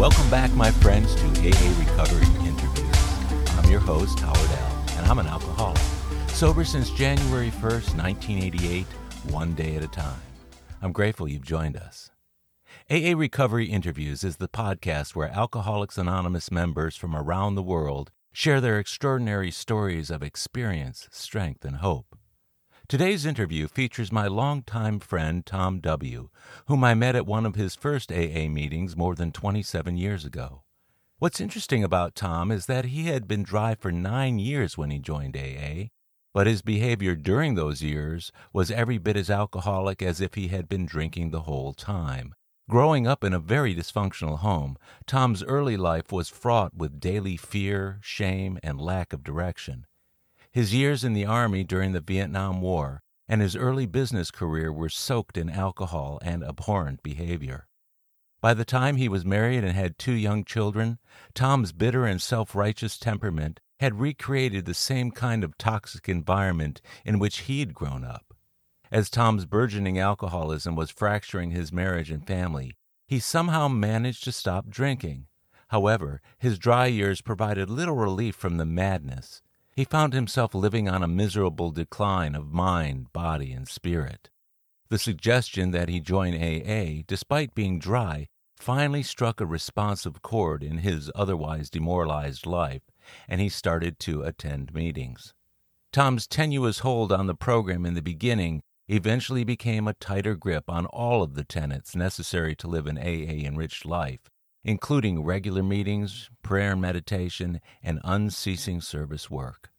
Welcome back, my friends, to AA Recovery Interviews. I'm your host, Howard L., and I'm an alcoholic. Sober since January 1st, 1988, one day at a time. I'm grateful you've joined us. AA Recovery Interviews is the podcast where Alcoholics Anonymous members from around the world share their extraordinary stories of experience, strength, and hope. Today's interview features my longtime friend Tom W., whom I met at one of his first AA meetings more than 27 years ago. What's interesting about Tom is that he had been dry for nine years when he joined AA, but his behavior during those years was every bit as alcoholic as if he had been drinking the whole time. Growing up in a very dysfunctional home, Tom's early life was fraught with daily fear, shame, and lack of direction. His years in the Army during the Vietnam War and his early business career were soaked in alcohol and abhorrent behavior. By the time he was married and had two young children, Tom's bitter and self righteous temperament had recreated the same kind of toxic environment in which he'd grown up. As Tom's burgeoning alcoholism was fracturing his marriage and family, he somehow managed to stop drinking. However, his dry years provided little relief from the madness he found himself living on a miserable decline of mind, body, and spirit. The suggestion that he join AA, despite being dry, finally struck a responsive chord in his otherwise demoralized life, and he started to attend meetings. Tom's tenuous hold on the program in the beginning eventually became a tighter grip on all of the tenets necessary to live an AA enriched life, including regular meetings, prayer and meditation, and unceasing service work.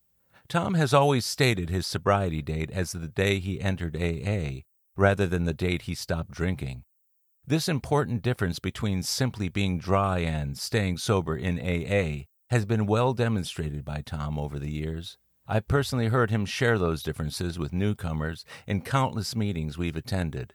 Tom has always stated his sobriety date as the day he entered AA rather than the date he stopped drinking. This important difference between simply being dry and staying sober in AA has been well demonstrated by Tom over the years. I've personally heard him share those differences with newcomers in countless meetings we've attended.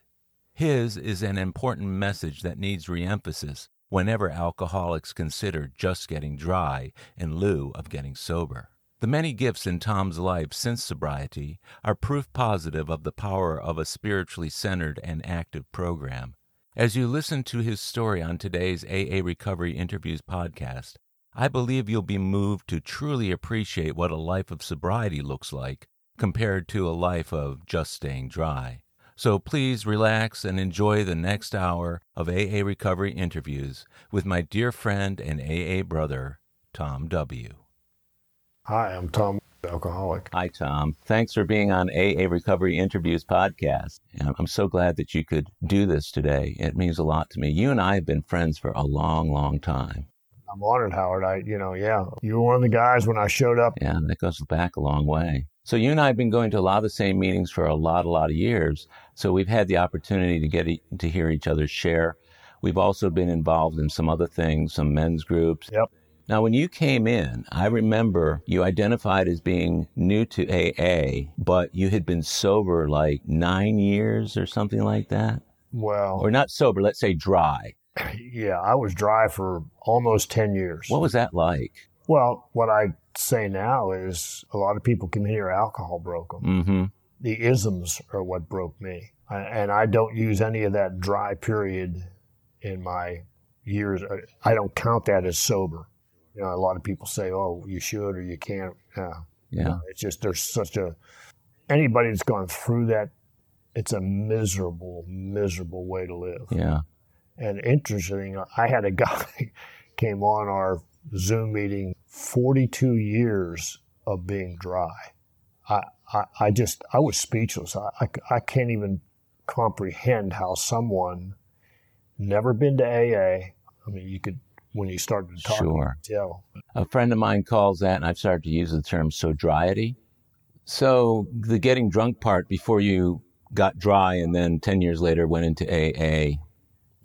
His is an important message that needs reemphasis whenever alcoholics consider just getting dry in lieu of getting sober. The many gifts in Tom's life since sobriety are proof positive of the power of a spiritually centered and active program. As you listen to his story on today's AA Recovery Interviews podcast, I believe you'll be moved to truly appreciate what a life of sobriety looks like compared to a life of just staying dry. So please relax and enjoy the next hour of AA Recovery interviews with my dear friend and AA brother, Tom W. Hi, I'm Tom, alcoholic. Hi, Tom. Thanks for being on AA Recovery Interviews podcast. I'm so glad that you could do this today. It means a lot to me. You and I have been friends for a long, long time. I'm honored, Howard. I, you know, yeah, you were one of the guys when I showed up. Yeah, that goes back a long way. So you and I have been going to a lot of the same meetings for a lot, a lot of years. So we've had the opportunity to get to hear each other share. We've also been involved in some other things, some men's groups. Yep. Now, when you came in, I remember you identified as being new to AA, but you had been sober like nine years or something like that. Well, or not sober, let's say dry. Yeah, I was dry for almost 10 years. What was that like? Well, what I say now is a lot of people can here, alcohol broke them. Mm-hmm. The isms are what broke me. And I don't use any of that dry period in my years. I don't count that as sober. You know, a lot of people say, oh, you should or you can't. Yeah. yeah. it's just, there's such a, anybody that's gone through that, it's a miserable, miserable way to live. Yeah. And interesting, I had a guy came on our Zoom meeting 42 years of being dry. I, I, I just, I was speechless. I, I, I, can't even comprehend how someone never been to AA. I mean, you could, when you started to talk, sure. tell. A friend of mine calls that, and I've started to use the term sodriety. So the getting drunk part before you got dry and then 10 years later went into AA,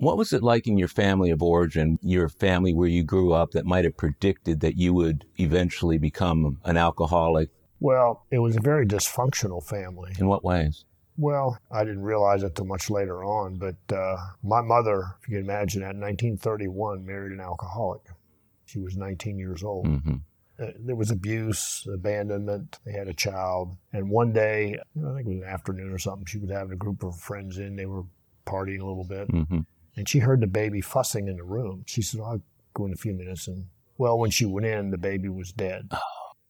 what was it like in your family of origin, your family where you grew up, that might have predicted that you would eventually become an alcoholic? Well, it was a very dysfunctional family. In what ways? Well, I didn't realize it till much later on, but uh, my mother, if you can imagine that, in 1931, married an alcoholic. She was 19 years old. Mm-hmm. Uh, there was abuse, abandonment. They had a child. And one day, I think it was an afternoon or something, she was having a group of friends in. They were partying a little bit. Mm-hmm. And she heard the baby fussing in the room. She said, oh, go in a few minutes. And well, when she went in, the baby was dead. Oh.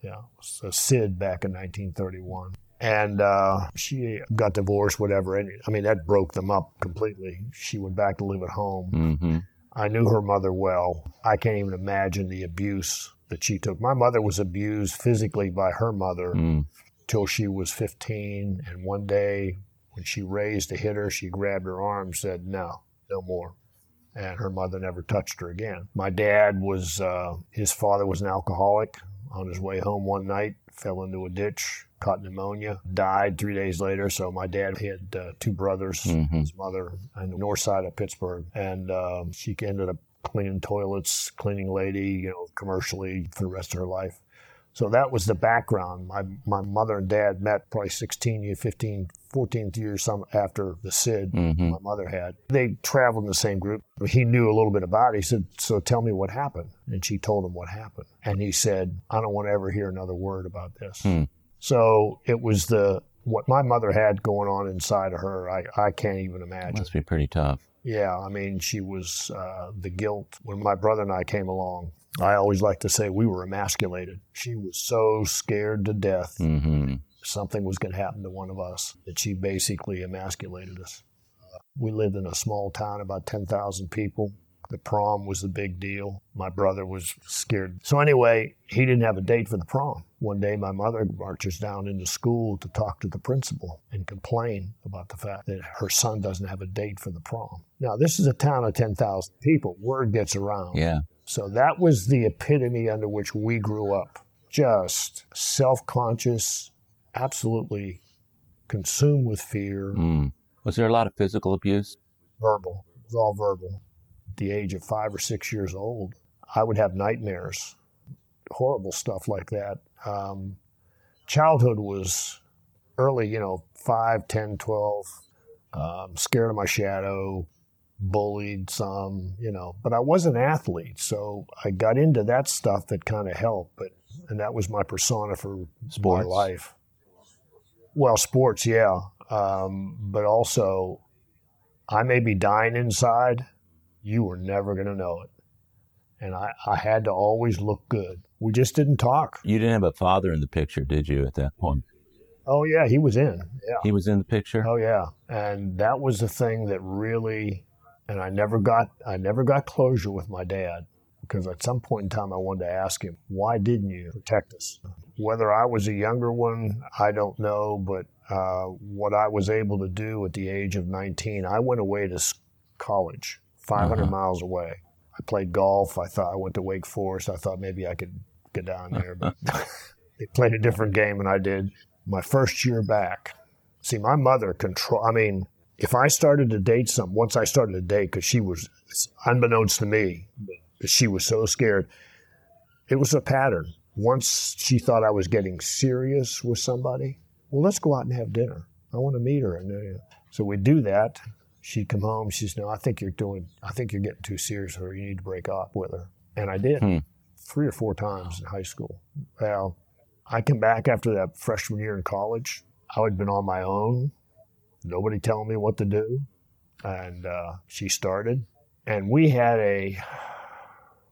Yeah, so SID back in 1931. And uh, she got divorced, whatever. And I mean, that broke them up completely. She went back to live at home. Mm-hmm. I knew her mother well. I can't even imagine the abuse that she took. My mother was abused physically by her mother Mm. till she was 15. And one day, when she raised to hit her, she grabbed her arm and said, No, no more. And her mother never touched her again. My dad was, uh, his father was an alcoholic. On his way home one night, fell into a ditch, caught pneumonia, died three days later. So my dad had uh, two brothers, Mhm. his mother, on the north side of Pittsburgh. And um, she ended up cleaning toilets, cleaning lady, you know, commercially for the rest of her life. So that was the background. My my mother and dad met probably 16 year, 15, 14th year some after the SID Mhm. my mother had. They traveled in the same group. He knew a little bit about it. He said, So tell me what happened. And she told him what happened. And he said, I don't want to ever hear another word about this. Hmm. So it was the what my mother had going on inside of her, I, I can't even imagine. Must be pretty tough. Yeah, I mean, she was uh, the guilt. When my brother and I came along, I always like to say we were emasculated. She was so scared to death Mm-hmm. something was going to happen to one of us that she basically emasculated us. Uh, we lived in a small town, about 10,000 people. The prom was the big deal. My brother was scared. So, anyway, he didn't have a date for the prom. One day, my mother marches down into school to talk to the principal and complain about the fact that her son doesn't have a date for the prom. Now, this is a town of 10,000 people. Word gets around. Yeah. So, that was the epitome under which we grew up. Just self conscious, absolutely consumed with fear, Mm. Was there a lot of physical abuse? verbal. It was all verbal. At the age of five or six years old, I would have nightmares, horrible stuff like that. Um, childhood was early, you know, 5, 10, 12, um, scared of my shadow, bullied some, you know, but I was an athlete. So I got into that stuff that kind of helped, but, and that was my persona for Sports? my life. Well, sports, yeah. Um, but also, I may be dying inside. You were never going to know it. And I, I had to always look good. We just didn't talk. You didn't have a father in the picture, did you, at that point? Oh, yeah, he was in. Yeah. He was in the picture? Oh, yeah. And that was the thing that really, and I never got, I never got closure with my dad because at some point in time I wanted to ask him, why didn't you protect us? Whether I was a younger one, I don't know, but uh, what I was able to do at the age of 19, I went away to college, 500 Uh-huh. miles away. I played golf. I thought I went to Wake Forest. I thought maybe I could get down there, but they played a different game than I did. My first year back, see, my mother control. I mean, if I started to date some, once I started to date, because she was, unbeknownst to me, she was so scared. It was a pattern. Once she thought I was getting serious with somebody, well, let's go out and have dinner. I want to meet her, and uh, so we do that. She'd come home. She's no, I think you're doing. I think you're getting too serious with her. You need to break up with her. And I did Hmm. three or four times in high school. Well, I came back after that freshman year in college. I had been on my own, nobody telling me what to do, and uh, she started, and we had a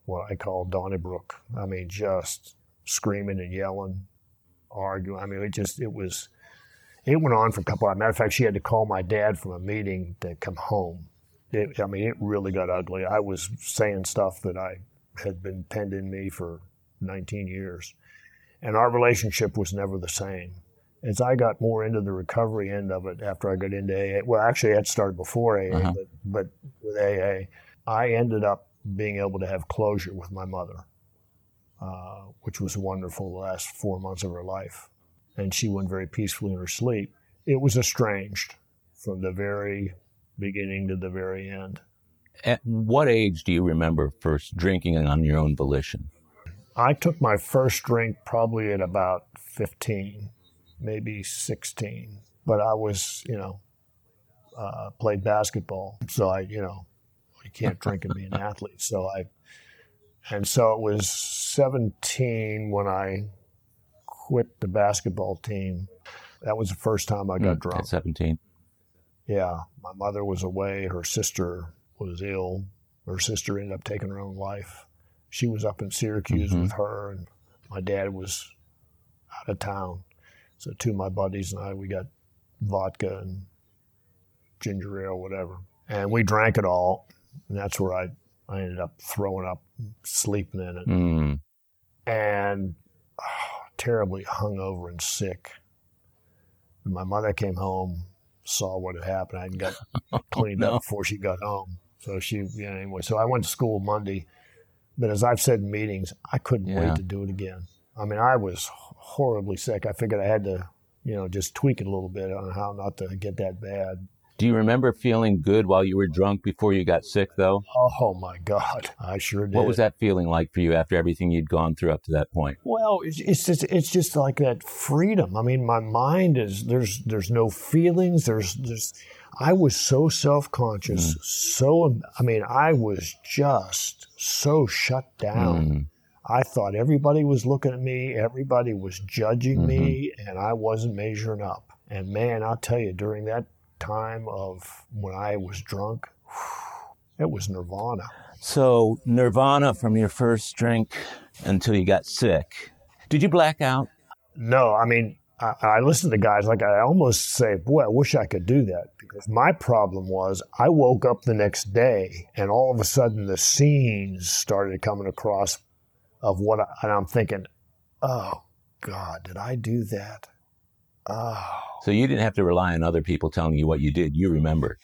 what I call Donnybrook. I mean, just screaming and yelling, arguing. I mean, it just it was. It went on for a couple. Of, matter of fact, she had to call my dad from a meeting to come home. It, I mean, it really got ugly. I was saying stuff that I had been penned in me for 19 years, and our relationship was never the same. As I got more into the recovery end of it after I got into AA, well, actually, had started before AA, Uh-huh. but, but with AA, I ended up being able to have closure with my mother, uh, which was wonderful the last four months of her life. And she went very peacefully in her sleep. It was estranged from the very beginning to the very end. At what age do you remember first drinking on your own volition? I took my first drink probably at about 15, maybe 16. But I was, you know, uh, played basketball. So I, you know, you can't drink and be an athlete. So I, and so it was 17 when I quit the basketball team. That was the first time I got Mm, drunk. At 17. Yeah, my mother was away. Her sister was ill. Her sister ended up taking her own life. she was up in Syracuse mm-hmm. with her, and my dad was out of town. So two of my buddies and I, we got vodka and ginger ale, whatever, and we drank it all. And that's where I, I ended up throwing up, sleeping in it, mm. and oh, terribly hungover and sick. And my mother came home, saw what had happened. I hadn't got cleaned oh, no. up before she got home. So she, you know, anyway. So I went to school Monday, but as I've said in meetings, I couldn't yeah. wait to do it again. I mean, I was horribly sick. I figured I had to, you know, just tweak it a little bit on how not to get that bad. Do you remember feeling good while you were drunk before you got sick, though? Oh my God, I sure did. What was that feeling like for you after everything you'd gone through up to that point? Well, it's just it's just like that freedom. I mean, my mind is there's there's no feelings. There's there's I was so self conscious, mm. so I mean, I was just so shut down. Mm. I thought everybody was looking at me, everybody was judging mm-hmm. me, and I wasn't measuring up. And man, I'll tell you, during that time of when I was drunk, it was nirvana. So, nirvana from your first drink until you got sick. Did you black out? No, I mean, I, I listen to guys like I almost say, boy, I wish I could do that. Because my problem was I woke up the next day and all of a sudden the scenes started coming across of what I, and I'm thinking, oh God, did I do that? Oh. So you didn't have to rely on other people telling you what you did. You remember.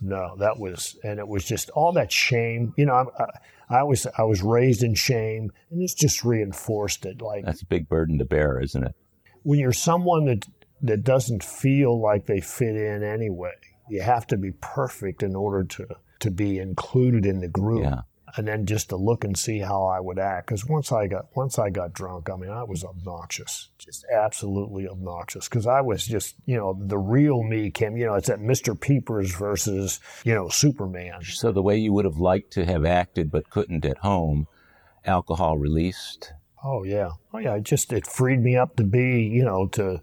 No, that was, and it was just all that shame. You know, I, I was I was raised in shame, and it's just reinforced it. Like that's a big burden to bear, isn't it? When you're someone that that doesn't feel like they fit in anyway, you have to be perfect in order to to be included in the group. Yeah and then just to look and see how I would act. Because once I got once I got drunk, I mean, I was obnoxious, just absolutely obnoxious. Because I was just, you know, the real me came. You know, it's that Mr. Peepers versus, you know, Superman. So the way you would have liked to have acted but couldn't at home, alcohol released. Oh yeah, oh yeah. It just it freed me up to be, you know, to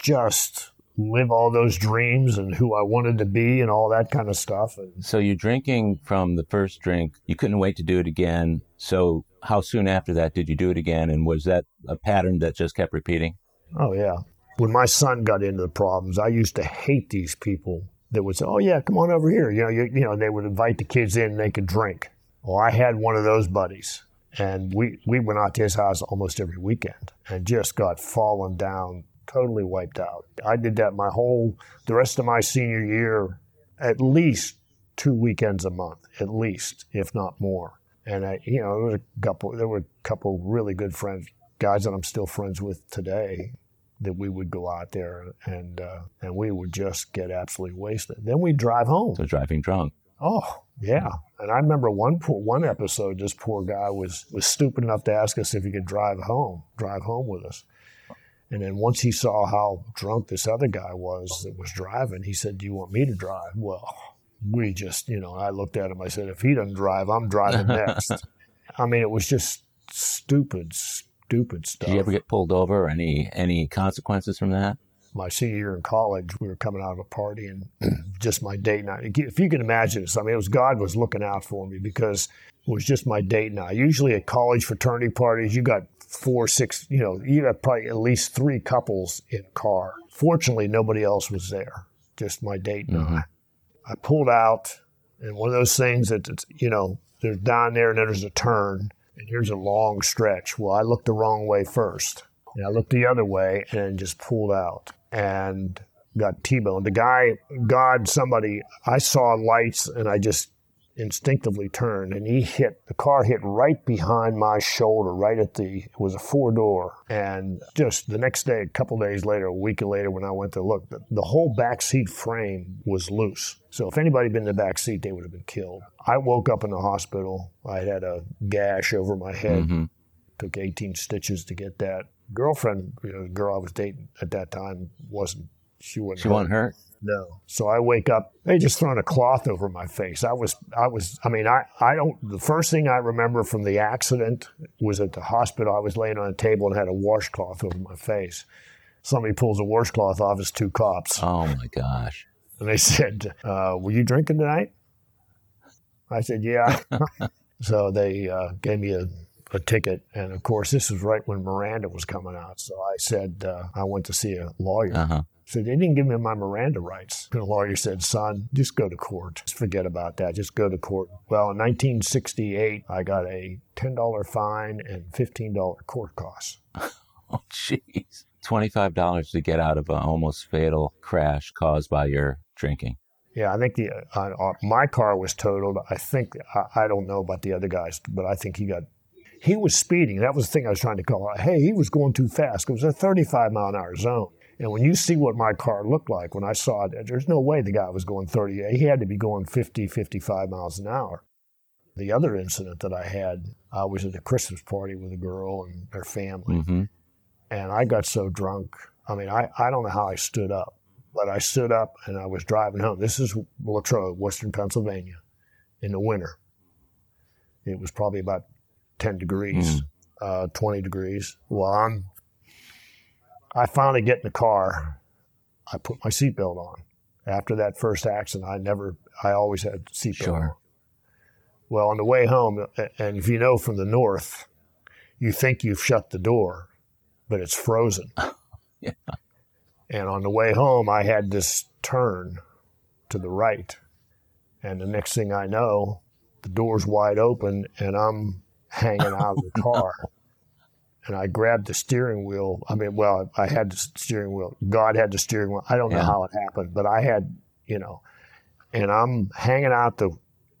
just live all those dreams and who I wanted to be and all that kind of stuff. So you're drinking from the first drink. You couldn't wait to do it again. So how soon after that did you do it again? And was that a pattern that just kept repeating? Oh yeah. When my son got into the problems, I used to hate these people that would say, "Oh yeah, come on over here." You know, you, you know, they would invite the kids in and they could drink. Well, I had one of those buddies, and we we went out to his house almost every weekend and just got fallen down totally wiped out. I did that my whole, the rest of my senior year, at least two weekends a month, at least, if not more. And I, you know, there was a couple, there were a couple really good friends, guys that I'm still friends with today, that we would go out there and uh, and we would just get absolutely wasted. Then we'd drive home. So driving drunk. Oh yeah, and I remember one poor, one episode. This poor guy was was stupid enough to ask us if he could drive home, drive home with us. And then once he saw how drunk this other guy was that was driving, he said, Do you want me to drive? Well, we just, you know, I looked at him. I said, If he doesn't drive, I'm driving next. I mean, it was just stupid, stupid stuff. Did you ever get pulled over? Any any consequences from that? My senior year in college, we were coming out of a party and just my date night. If you can imagine this, I mean, it was God was looking out for me because it was just my date night. Usually at college fraternity parties, you got four, six, you know, you had probably at least three couples in car. Fortunately, nobody else was there, just my date and mm-hmm. I. I pulled out, and one of those things that, you know, there's down there and then there's a turn, and here's a long stretch. Well, I looked the wrong way first, and I looked the other way and just pulled out and got T-boned. The guy, God, somebody, I saw lights and I just instinctively turned and he hit the car hit right behind my shoulder right at the it was a four door. And just the next day a couple days later a week later when i went to look the, the whole back seat frame was loose. So if anybody had been in the back seat they would have been killed. I woke up in the hospital. I had a gash over my head. Mm-hmm. took 18 stitches to get that. Girlfriend you know, the girl i was dating at that time wasn't she wasn't she hurt. wasn't hurt no. So I wake up, they just thrown a cloth over my face. I was, I was, I mean, I, I don't, the first thing I remember from the accident was at the hospital. I was laying on a table and had a washcloth over my face. Somebody pulls a washcloth off, it's two cops. Oh my gosh. And they said, uh, Were you drinking tonight? I said, Yeah. so they uh, gave me a a ticket. And of course, this was right when Miranda was coming out. So I said, uh, I went to see a lawyer. Uh-huh. So they didn't give me my Miranda rights. The lawyer said, son, just go to court. Just forget about that. Just go to court. Well, in 1968, I got a $10 fine and $15 court costs. Oh, jeez. $25 to get out of an almost fatal crash caused by your drinking. Yeah, I think the uh, uh, my car was totaled. I think I, I, don't know about the other guys, but I think he got he was speeding. That was the thing I was trying to call out. Hey, he was going too fast. It was a 35 mile an hour zone. And when you see what my car looked like when I saw it, there's no way the guy was going 30. He had to be going 50, 55 miles an hour. The other incident that I had, I was at a Christmas party with a girl and her family. Mm-hmm. And I got so drunk. I mean, I, I don't know how I stood up, but I stood up and I was driving home. This is Latrobe, Western Pennsylvania, in the winter. It was probably about 10 degrees, mm. uh, 20 degrees. Well, I'm I finally get in the car. I put my seatbelt on. After that first accident, I never, I always had seatbelt sure. on. Well, on the way home, and if you know from the north, you think you've shut the door, but it's frozen. yeah. And on the way home, I had this turn to the right. And the next thing I know, the door's wide open and I'm hanging out of the car and I grabbed the steering wheel. I mean, well, I had the steering wheel. God had the steering wheel. I don't know yeah. how it happened, but I had, you know, and I'm hanging out the,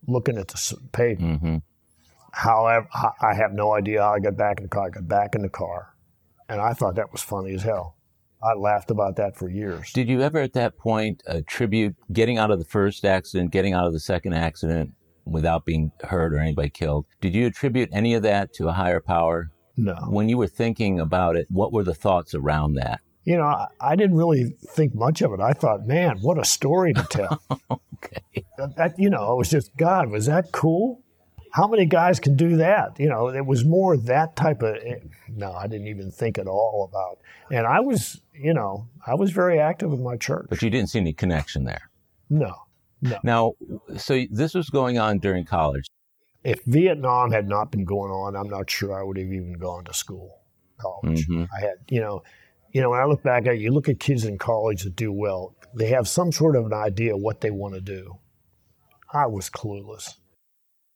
looking at the pavement. Mm-hmm. However, I have no idea how I got back in the car. I got back in the car, and I thought that was funny as hell. I laughed about that for years. Did you ever at that point attribute getting out of the first accident, getting out of the second accident without being hurt or anybody killed? Did you attribute any of that to a higher power? No. When you were thinking about it, what were the thoughts around that? You know, I, I didn't really think much of it. I thought, man, what a story to tell. okay. That, you know, it was just, God, was that cool? How many guys can do that? You know, it was more that type of. Eh, no, I didn't even think at all about. And I was, you know, I was very active with my church. But you didn't see any connection there. No, no. Now, so this was going on during college if Vietnam had not been going on, I'm not sure I would have even gone to school, college. Mm-hmm. I had, you know, you know, when I look back at it, you look at kids in college that do well, they have some sort of an idea what they want to do. I was clueless.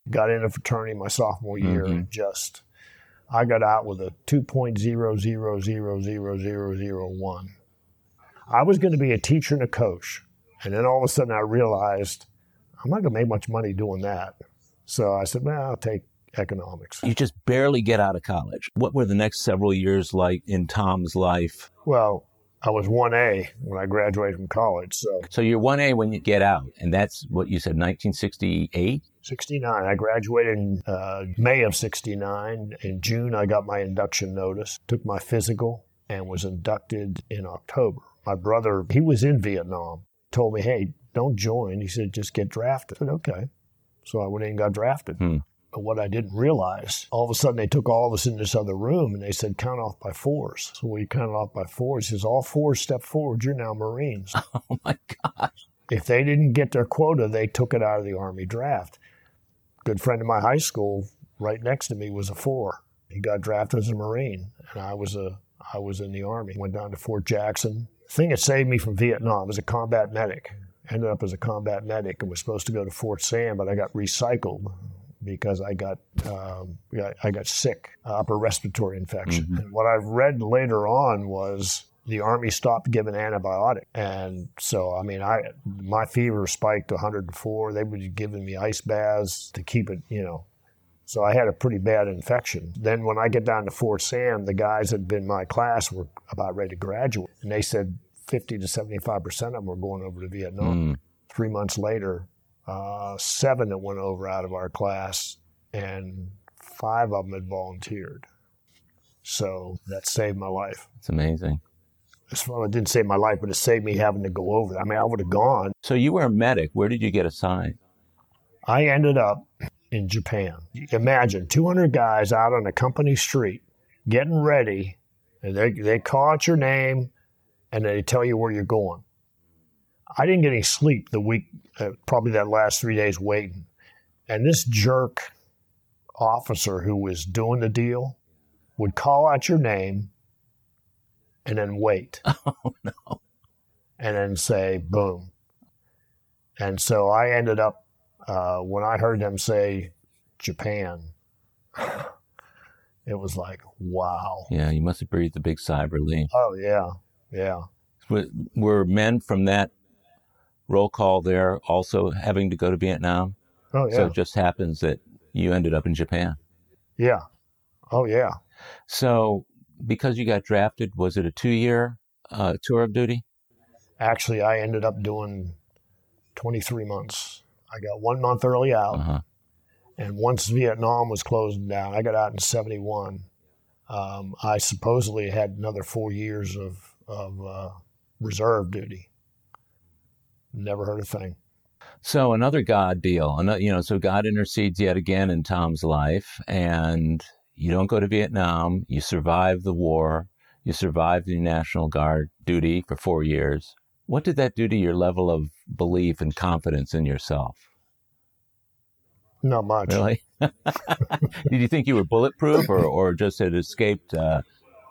Got in a fraternity my sophomore year mm-hmm. and just, I got out with a 2.000000001. I was going to be a teacher and a coach. And then all of a sudden I realized I'm not going to make much money doing that. So I said, well, I'll take economics. You just barely get out of college. What were the next several years like in Tom's life? Well, I was 1A when I graduated from college. So, so you're 1A when you get out, and that's what you said, 1968? 69. I graduated in uh, May of 69. In June, I got my induction notice, took my physical, and was inducted in October. My brother, he was in Vietnam, told me, hey, don't join. He said, just get drafted. I said, okay. So I went in and got drafted. Hmm. But what I didn't realize, all of a sudden they took all of us in this other room and they said, count off by fours. So we counted off by fours. He says, all fours step forward. You're now Marines. Oh my gosh. If they didn't get their quota, they took it out of the Army draft. Good friend of my high school, right next to me, was a four. He got drafted as a Marine, and I was a I was in the Army. Went down to Fort Jackson. The thing that saved me from Vietnam was a combat medic ended up as a combat medic and was supposed to go to Fort Sam, but I got recycled because I got um, I got sick, uh, upper respiratory infection. Mm-hmm. And what I've read later on was the army stopped giving antibiotic, and so I mean, I my fever spiked to 104. They were giving me ice baths to keep it, you know. So I had a pretty bad infection. Then when I get down to Fort Sam, the guys that had been in my class were about ready to graduate, and they said, 50 to 75% of them were going over to Vietnam. Mm. Three months later, uh, seven that went over out of our class, and five of them had volunteered. So that saved my life. It's amazing. Well, it didn't save my life, but it saved me having to go over. I mean, I would have gone. So you were a medic. Where did you get assigned? I ended up in Japan. Imagine 200 guys out on a company street getting ready, and they, they call out your name and they tell you where you're going. I didn't get any sleep the week, uh, probably that last three days waiting. And this jerk officer who was doing the deal would call out your name and then wait. Oh no. And then say, boom. And so I ended up, uh, when I heard them say Japan, it was like, wow. Yeah, you must have breathed a big sigh of relief. Oh, yeah. Yeah. Were, were men from that roll call there also having to go to Vietnam? Oh, yeah. So it just happens that you ended up in Japan. yeah. Oh, yeah. So because you got drafted, was it a two year uh, tour of duty? Actually, I ended up doing 23 months. I got one month early out. Uh-huh. And once Vietnam was closing down, I got out in 71. Um, I supposedly had another four years of, of uh, reserve duty. Never heard a thing. So another God deal, another, you know, so God intercedes yet again in Tom's life, and you don't go to Vietnam. You survive the war. You survive the National Guard duty for four years. What did that do to your level of belief and confidence in yourself? Not much. Really? did you think you were bulletproof, or, or just had escaped? Uh,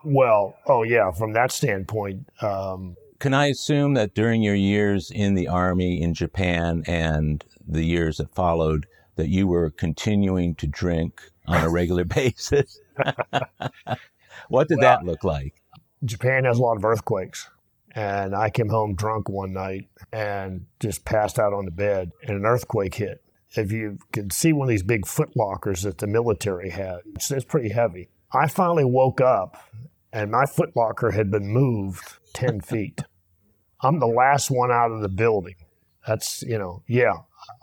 Well, oh, yeah, from that standpoint, um, can I assume that during your years in the army in Japan and the years that followed, that you were continuing to drink on a regular basis? what did that look like? Japan has a lot of earthquakes. And I came home drunk one night and just passed out on the bed, and an earthquake hit. If you could see one of these big foot lockers that the military had, it's, it's pretty heavy. I finally woke up, and my foot locker had been moved 10 feet. I'm the last one out of the building. That's, you know, yeah.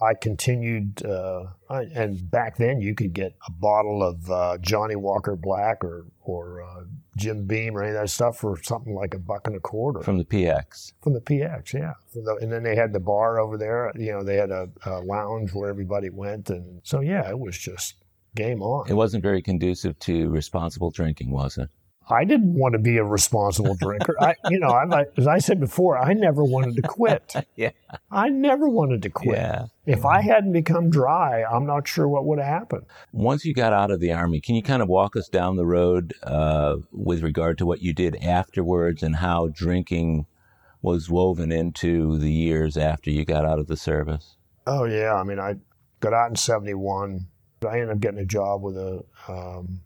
I continued, uh, I, and back then you could get a bottle of uh, Johnnie Walker Black or, or uh, Jim Beam or any of that stuff for something like a buck and a quarter From the PX. from the PX, yeah. The, and then they had the bar over there. You know, they had a, a lounge where everybody went, and so yeah, it was just game on. It wasn't very conducive to responsible drinking, was it? I didn't want to be a responsible drinker. I, you know, I, as I said before, I never wanted to quit. Yeah. I never wanted to quit. Yeah. If I hadn't become dry, I'm not sure what would have happened. Once you got out of the army, can you kind of walk us down the road uh, with regard to what you did afterwards and how drinking was woven into the years after you got out of the service? Oh yeah, I mean, I got out in '71. I ended up getting a job with a um,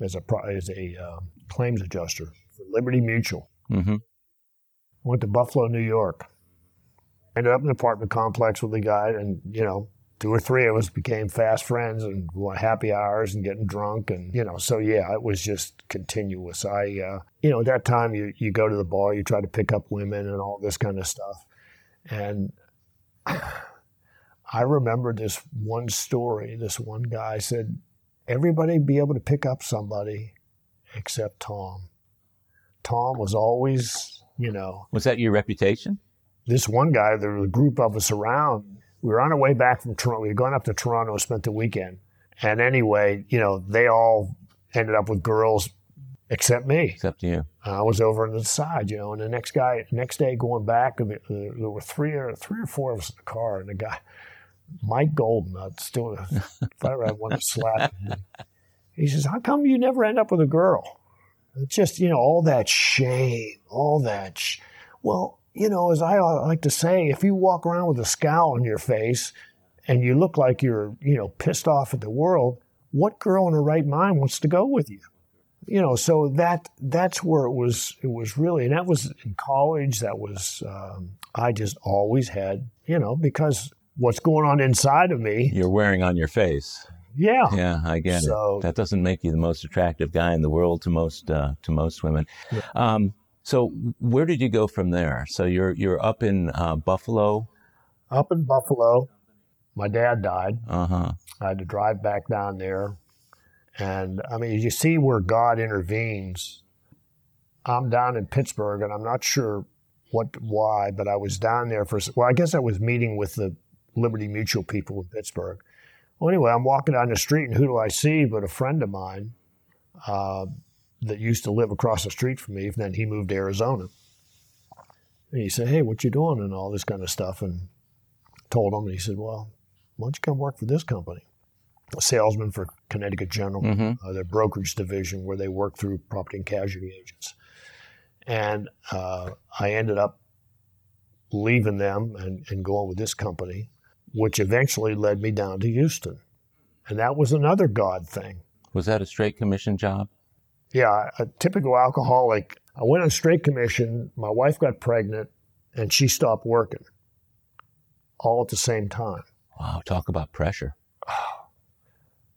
as a pro- as a uh, claims adjuster for Liberty Mutual. hmm Went to Buffalo, New York. Ended up in an apartment complex with a guy, and you know, two or three of us became fast friends and went happy hours and getting drunk, and you know, so yeah, it was just continuous. I, uh, you know, at that time you you go to the bar, you try to pick up women and all this kind of stuff, and I remember this one story. This one guy said, "Everybody be able to pick up somebody, except Tom." Tom was always, you know, Was that your reputation? this one guy, there was a group of us around. We were on our way back from Toronto. We had gone up to Toronto and spent the weekend. And anyway, you know, they all ended up with girls except me. Except you. I was over on the side, you know, and the next guy, next day going back, there were three or three or four of us in the car, and the guy, Mike Golden, I still, if I ever had one to slap him, he says, "How come you never end up with a girl?" It's just you know all that shame, all that. Sh- well, you know, as I like to say, if you walk around with a scowl on your face and you look like you're you know pissed off at the world, what girl in her right mind wants to go with you? you know so that that's where it was it was really and that was in college that was um, i just always had you know because what's going on inside of me You're wearing on your face. Yeah Yeah, I get So- it. That doesn't make you the most attractive guy in the world to most uh, to most women. Um, so where did you go from there? So you're you're up in uh, Buffalo. up in buffalo my dad died Uh huh. i had to drive back down there and i mean you see where god intervenes i'm down in pittsburgh and i'm not sure what why but i was down there for well i guess i was meeting with the liberty mutual people in pittsburgh well anyway i'm walking down the street and who do i see but a friend of mine uh, that used to live across the street from me and then he moved to arizona and he said hey what you doing and all this kind of stuff and told him and he said well why don't you come work for this company a salesman for Connecticut General, Mhm. uh, their brokerage division, where they work through property and casualty agents. And uh, I ended up leaving them and, and going with this company, which eventually led me down to Houston. And that was another God thing. Was that a straight commission job? Yeah, a typical alcoholic. I went on straight commission. My wife got pregnant and she stopped working all at the same time. Wow, talk about pressure.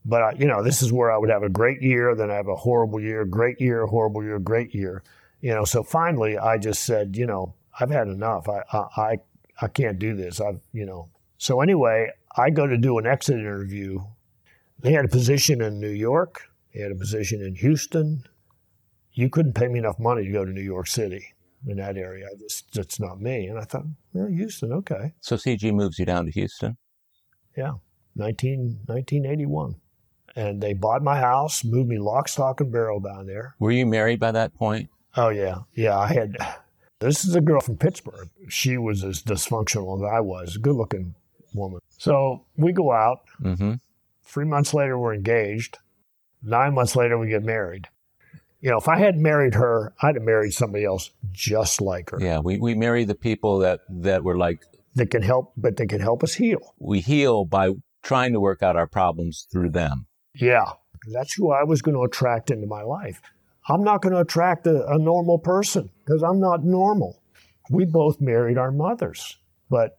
But, I, you know, this is where I would have a great year, then I have a horrible year, great year, horrible year, great year. You know, so finally I just said, you know, I've had enough. I, I, I, I can't do this. I've, you know. So anyway, I go to do an exit interview. They had a position in New York. They had a position in Houston. You couldn't pay me enough money to go to New York City in that area. I just, that's not me. And I thought, well, Houston, okay. So CG moves you down to Houston. Yeah, 19, 1981. And they bought my house, moved me lock, stock, and barrel down there. Were you married by that point? Oh, yeah. Yeah, I had. This is a girl from Pittsburgh. She was as dysfunctional as I was, good looking woman. So we go out. Mm-hmm. Three months later, we're engaged. Nine months later, we get married. You know, if I hadn't married her, I'd have married somebody else just like her Yeah, we, we marry the people that, that were like, that can help, but they can help us heal. we heal by trying to work out our problems through them. Yeah, that's who I was going to attract into my life. I'm not going to attract a, a normal person because I'm not normal. We both married our mothers, but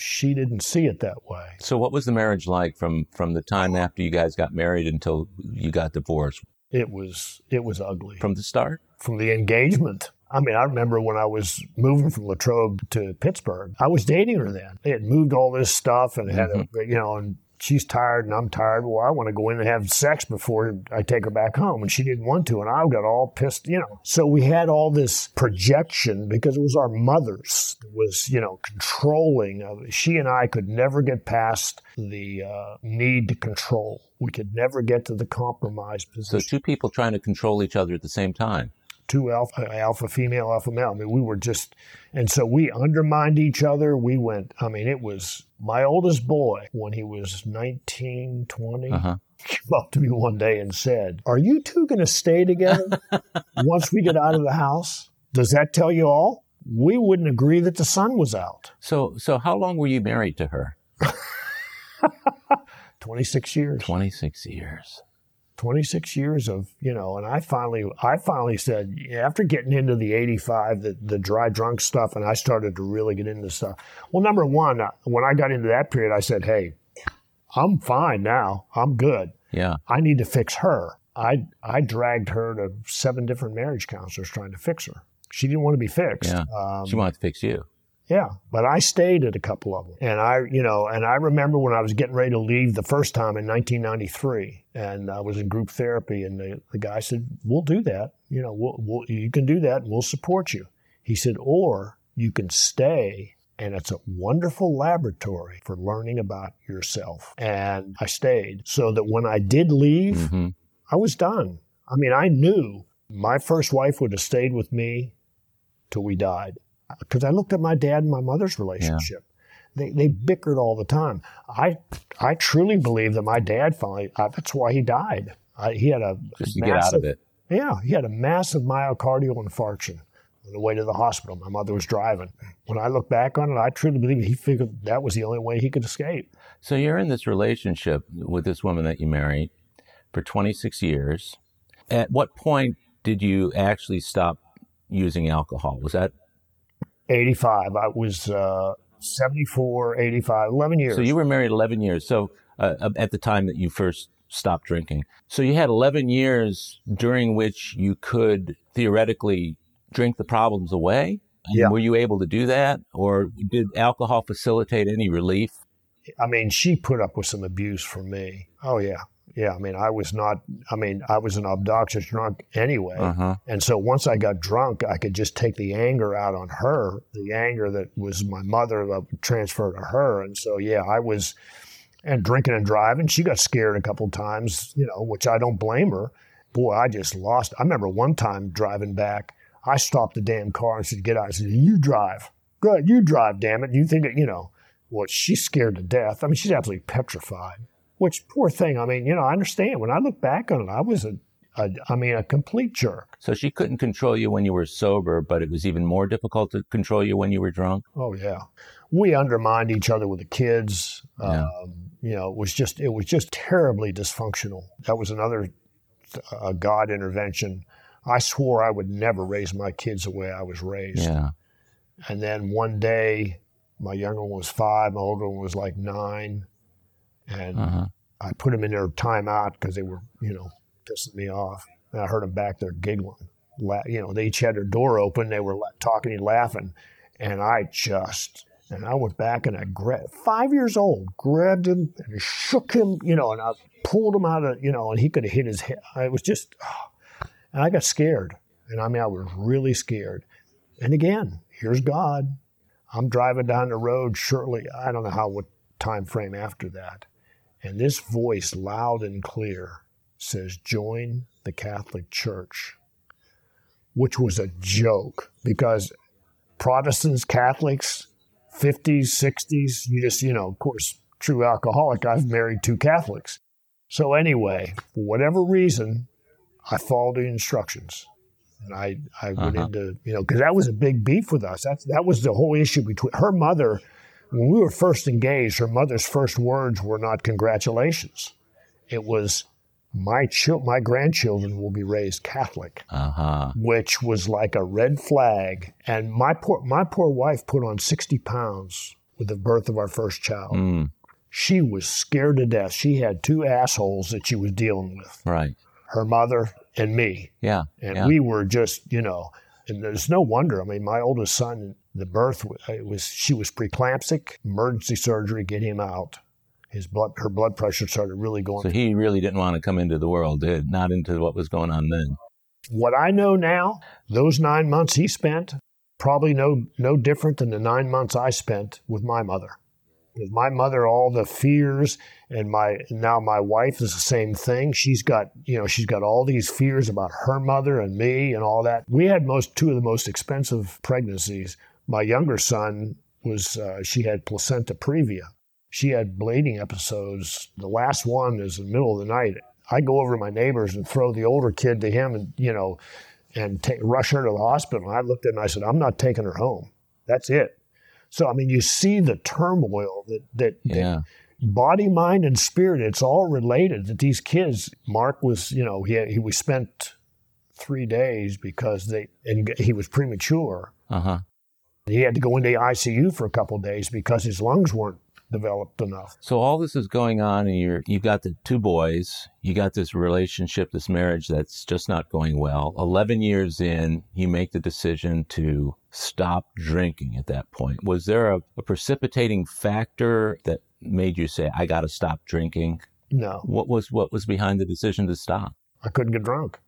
she didn't see it that way. So what was the marriage like from, from the time after you guys got married until you got divorced? It was it was ugly From the start? from the engagement. I mean, I remember when I was moving from Latrobe to Pittsburgh. I was dating her then. They had moved all this stuff and had, a, mm-hmm. you know, and she's tired and I'm tired. Well, I want to go in and have sex before I take her back home, and she didn't want to, and I got all pissed, you know. So we had all this projection because it was our mothers that was, you know, controlling. Of, she and I could never get past the uh, need to control. We could never get to the compromise position. So two people trying to control each other at the same time. Two alpha, alpha female, alpha male. I mean, we were just, and so we undermined each other. We went, I mean, it was my oldest boy when he was 19, 20, Uh-huh. came up to me one day and said, Are you two going to stay together once we get out of the house? Does that tell you all? We wouldn't agree that the sun was out. So, so how long were you married to her? 26 years. 26 years. 26 years of you know and i finally i finally said after getting into the 85 the, the dry drunk stuff and i started to really get into stuff well number one uh, when i got into that period i said hey i'm fine now i'm good Yeah. i need to fix her i i dragged her to seven different marriage counselors trying to fix her she didn't want to be fixed Yeah. um, She wanted to fix you. Yeah, but I stayed at a couple of them, and I, you know, and I remember when I was getting ready to leave the first time in 1993, and I was in group therapy, and the, the guy said, "We'll do that. You know, we'll, we'll, you can do that, and we'll support you." He said, "Or you can stay." And it's a wonderful laboratory for learning about yourself. And I stayed so that when I did leave, hmm I was done. I mean, I knew my first wife would have stayed with me till we died because I looked at my dad and my mother's relationship. They, they bickered all the time. I I truly believe that my dad finally uh, that's why he died. I, he had a Just to get out of it. yeah he had a massive myocardial infarction on the way to the hospital. My mother was driving. When I look back on it, I truly believe he figured that was the only way he could escape. So you're in this relationship with this woman that you married for 26 years. At what point did you actually stop using alcohol? Was that 85. I was uh, 74, 85, 11 years. so? You were married 11 years. So uh, at the time that you first stopped drinking, so you had 11 years during which you could theoretically drink the problems away. And Yeah. Were you able to do that, or did alcohol facilitate any relief? I mean, she put up with some abuse from me. Oh yeah, yeah. I mean, I was not. I mean, I was an obnoxious drunk anyway. Uh huh. And so once I got drunk, I could just take the anger out on her, the anger that was my mother that would transfer to her. And so yeah, I was and drinking and driving. She got scared a couple times, you know, which I don't blame her. Boy, I just lost. I remember one time driving back, I stopped the damn car and said, "Get out!" I said, "You drive. Good, you drive. Damn it! You think it, you know?" Well, she's scared to death. I mean, she's absolutely petrified. Which poor thing. I mean, you know, I understand. When I look back on it, I was a, a I mean, a complete jerk. So she couldn't control you when you were sober, but it was even more difficult to control you when you were drunk. Oh yeah, we undermined each other with the kids. Yeah. Um, you know, it was just it was just terribly dysfunctional. That was another uh, God intervention. I swore I would never raise my kids the way I was raised. Yeah. And then one day, my younger one was five, my older one was like nine, and uh-huh. I put them in their timeout because they were, you know, pissing me off. And I heard them back there giggling. La- you know, they each had their door open. They were la- talking and laughing, and I just and I went back and I grabbed five years old, grabbed him and shook him, you know, and I pulled him out of, you know, and he could have hit his head. I was just, oh. and I got scared. And I mean, I was really scared. And again, here's God. I'm driving down the road shortly. I don't know how what time frame after that. And this voice, loud and clear, says, Join the Catholic Church, which was a joke because Protestants, Catholics, 50s, 60s, you just, you know, of course, true alcoholic, I've married two Catholics. So, anyway, for whatever reason, I followed the instructions. And I, I went uh-huh. into, you know, because that was a big beef with us. That's, that was the whole issue between her mother. When we were first engaged, her mother's first words were not congratulations. It was, my chil- my grandchildren will be raised Catholic, uh-huh. which was like a red flag. And my poor my poor wife put on sixty pounds with the birth of our first child. Mm. She was scared to death. She had two assholes that she was dealing with. Right. Her mother and me. Yeah. And yeah. we were just, you know, and there's no wonder. I mean, my oldest son, the birth uh, it was she was preeclamptic, emergency surgery, get him out his blood her blood pressure started really going. So he really didn't want to come into the world, did not into what was going on then. What I know now, those nine months he spent, probably no no different than the nine months I spent with my mother. With my mother, all the fears, and my now my wife is the same thing. She's got you know she's got all these fears about her mother and me and all that. We had most two of the most expensive pregnancies. My younger son was uh, she had placenta previa, she had bleeding episodes. The last one is in the middle of the night. I go over to my neighbors and throw the older kid to him and, you know, and take, rush her to the hospital. I looked at her and I said, I'm not taking her home. That's it. So, I mean, you see the turmoil that, that, yeah. that body, mind, and spirit, it's all related that these kids, Mark was, you know, he, he we spent three days because they, and he was premature. Uh-huh. He had to go into the ICU for a couple days because his lungs weren't developed enough. So all this is going on, and you're you've got the two boys, you got this relationship, this marriage that's just not going well. Eleven years in, you make the decision to stop drinking. At that point, was there a, a precipitating factor that made you say, "I got to stop drinking"? No. What was what was behind the decision to stop? I couldn't get drunk.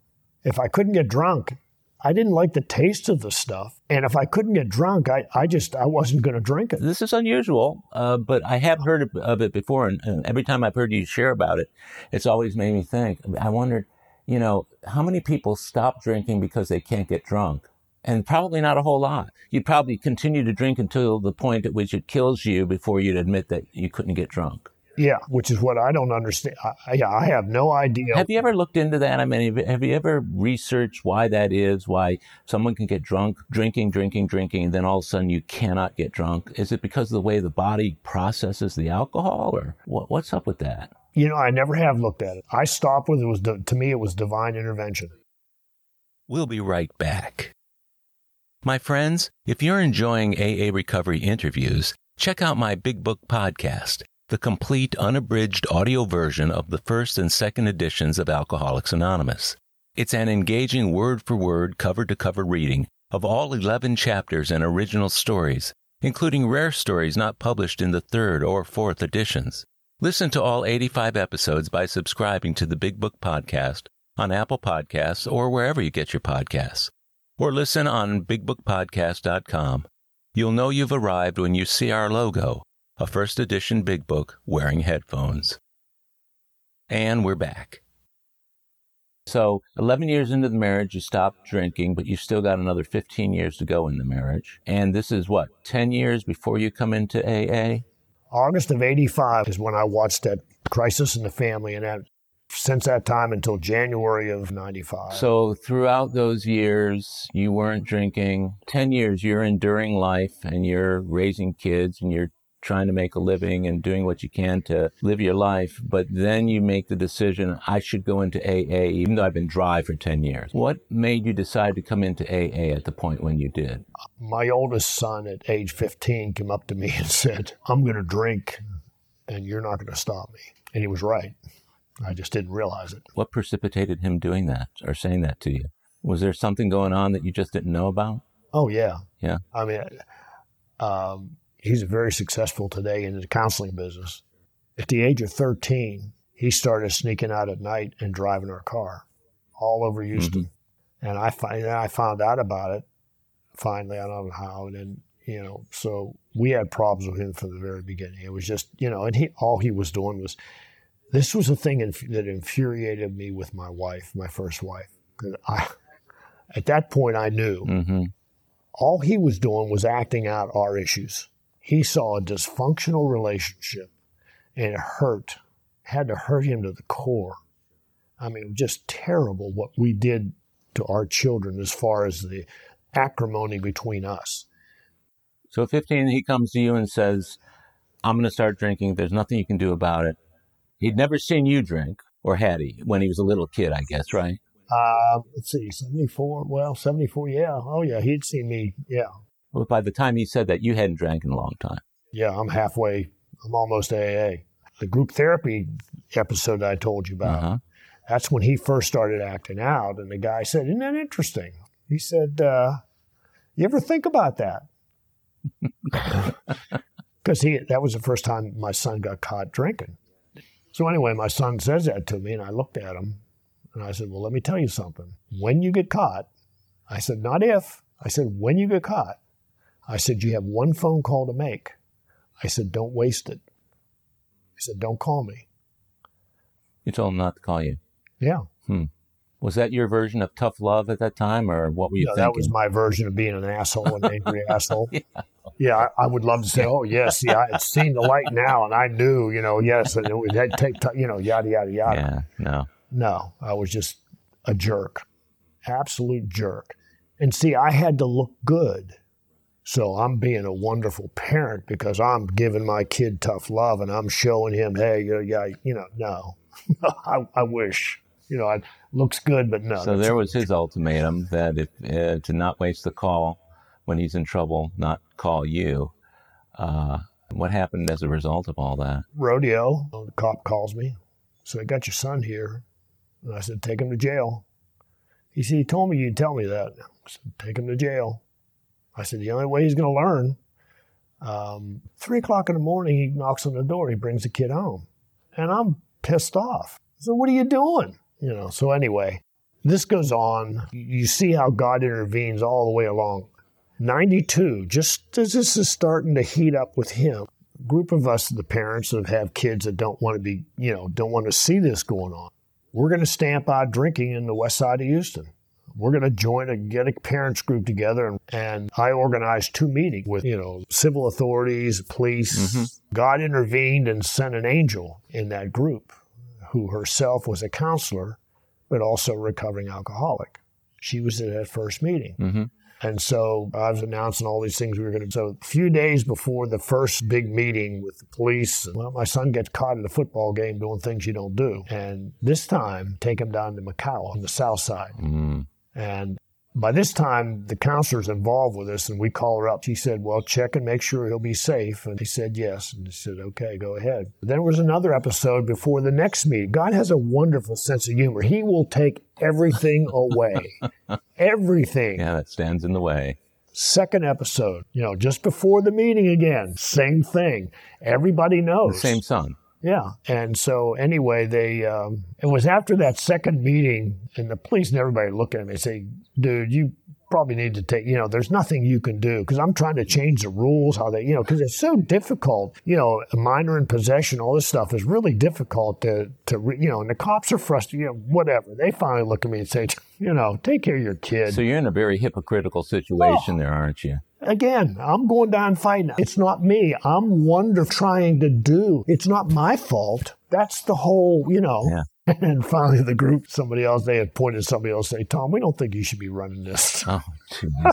If I couldn't get drunk, I didn't like the taste of the stuff. And if I couldn't get drunk, I, I just, I wasn't going to drink it. This is unusual, uh, but I have heard of, it before. And, and, every time I've heard you share about it, it's always made me think. I wondered, you know, how many people stop drinking because they can't get drunk? And probably not a whole lot. You'd probably continue to drink until the point at which it kills you before you'd admit that you couldn't get drunk. Yeah, which is what I don't understand. I, yeah, I have no idea. Have you ever looked into that? I mean, have you ever researched why that is? Why someone can get drunk, drinking, drinking, drinking, and then all of a sudden you cannot get drunk? Is it because of the way the body processes the alcohol, or what, what's up with that? You know, I never have looked at it. I stopped with it was to me it was divine intervention. We'll be right back. My friends, if you're enjoying AA recovery interviews, check out my Big Book podcast the complete unabridged audio version of the first and second editions of Alcoholics Anonymous. It's an engaging word for word, cover to cover reading of all 11 chapters and original stories, including rare stories not published in the third or fourth editions. Listen to all 85 episodes by subscribing to the Big Book Podcast on Apple Podcasts or wherever you get your podcasts. Or listen on bigbookpodcast.com. You'll know you've arrived when you see our logo a first edition big book wearing headphones. And we're back. So, 11 years into the marriage, you stopped drinking, but you've still got another 15 years to go in the marriage. And this is what, 10 years before you come into AA? August of 85 is when I watched that crisis in the family, and that since that time until January of 95. So throughout those years, you weren't drinking. 10 years, you're enduring life and you're raising kids and you're trying to make a living and doing what you can to live your life. But then you make the decision, I should go into AA, even though I've been dry for 10 years. What made you decide to come into AA at the point when you did? My oldest son at age 15 came up to me and said, I'm going to drink and you're not going to stop me. And he was right. I just didn't realize it. What precipitated him doing that or saying that to you? Was there something going on that you just didn't know about? Oh, yeah. Yeah. I mean, um, he's very successful today in the counseling business. At the age of 13, he started sneaking out at night and driving our car all over Houston. Mm-hmm. And I, find, I found out about it finally. I don't know how. And then, you know, so we had problems with him from the very beginning. It was just, you know, and he all he was doing was this was a thing that infuriated me with my wife, my first wife. I, at that point, I knew mm-hmm. all he was doing was acting out our issues. He saw a dysfunctional relationship, and it hurt, had to hurt him to the core. I mean, just terrible what we did to our children as far as the acrimony between us. So, 15, he comes to you and says, I'm going to start drinking. There's nothing you can do about it. He'd never seen you drink, or had he, when he was a little kid, I guess, right? Uh, let's see, 74. Well, 74, yeah. Oh, yeah, he'd seen me, yeah. But by the time he said that, you hadn't drank in a long time. Yeah, I'm halfway, I'm almost AA. The group therapy episode I told you about, uh-huh. that's when he first started acting out. And the guy said, Isn't that interesting? He said, uh, You ever think about that? Because he that was the first time my son got caught drinking. So anyway, my son says that to me, and I looked at him, and I said, "Well, let me tell you something. When you get caught, I said, not if. I said, when you get caught, I said, you have one phone call to make. I said, don't waste it. I said, don't call me. You told him not to call you. Yeah. Hmm. Was that your version of tough love at that time, or what were you no, thinking? That was my version of being an asshole, an angry asshole. yeah yeah, I, I, would love to say, oh yes, yeah, it's seen the light now, and I knew, you know, yes, and it would take, you know, yada yada yada. Yeah, no, no, I was just a jerk, absolute jerk. And see, I had to look good, so I'm being a wonderful parent because I'm giving my kid tough love, and I'm showing him, hey, yeah, you know, no, I, I wish, you know, it looks good, but no. So there was his ultimatum that if uh, to not waste the call when he's in trouble, not call you. Uh, what happened as a result of all that? Rodeo. The cop calls me. So I got your son here. And I said, take him to jail. He said, he told me you'd tell me that. I said, take him to jail. I said, the only way he's going to learn. Um, three o'clock in the morning, he knocks on the door. He brings the kid home. And I'm pissed off. So what are you doing? You know, so anyway, this goes on. You see how God intervenes all the way along. 92, just as this is starting to heat up with him, a group of us, the parents that have kids that don't want to be, you know, don't want to see this going on, we're going to stamp out drinking in the west side of Houston. We're going to join a get a parents group together, and, and I organized two meetings with you know civil authorities, police. Mm-hmm. God intervened and sent an angel in that group, who herself was a counselor, but also a recovering alcoholic. She was at that first meeting. Mm-hmm. And so I was announcing all these things we were going to. Do. So a few days before the first big meeting with the police, well, my son gets caught at a football game doing things you don't do. And this time, take him down to Macau on the south side. Mm. And by this time, the counselor's involved with us, and we call her up. She said, Well, check and make sure he'll be safe. And he said, Yes. And he said, Okay, go ahead. There was another episode before the next meeting. God has a wonderful sense of humor. He will take everything away. everything. Yeah, that stands in the way. Second episode, you know, just before the meeting again, same thing. Everybody knows. The same son. Yeah. And so anyway, they um, it was after that second meeting, and the police and everybody look at me and say, "Dude, you probably need to take, you know, there's nothing you can do because I'm trying to change the rules, how they, you know, because it's so difficult. You know, a minor in possession, all this stuff is really difficult to, to, you know, and the cops are frustrated, you know, whatever. They finally look at me and say, you know, take care of your kid. So you're in a very hypocritical situation oh, there, aren't you? Again, I'm going down fighting. It's not me. I'm wonder trying to do. It's not my fault. That's the whole, you know. Yeah. And finally, the group, somebody else, they had pointed somebody else, say, Tom, we don't think you should be running this. Oh.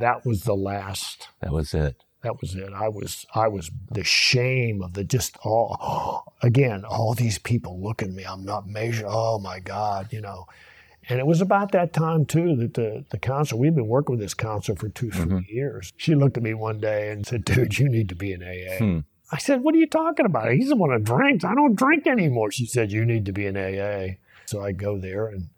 That was the last. that was it. That was it. I was, I was the shame of the just all, again, all these people look at me. I'm not measured. Oh my God, you know. And it was about that time too that the, the counselor, we've been working with this counselor for 2 three years. She looked at me one day and said, dude, you need to be in AA. Hmm. I said, what are you talking about? He's the one that drinks. I don't drink anymore. She said, you need to be in AA. So I go there and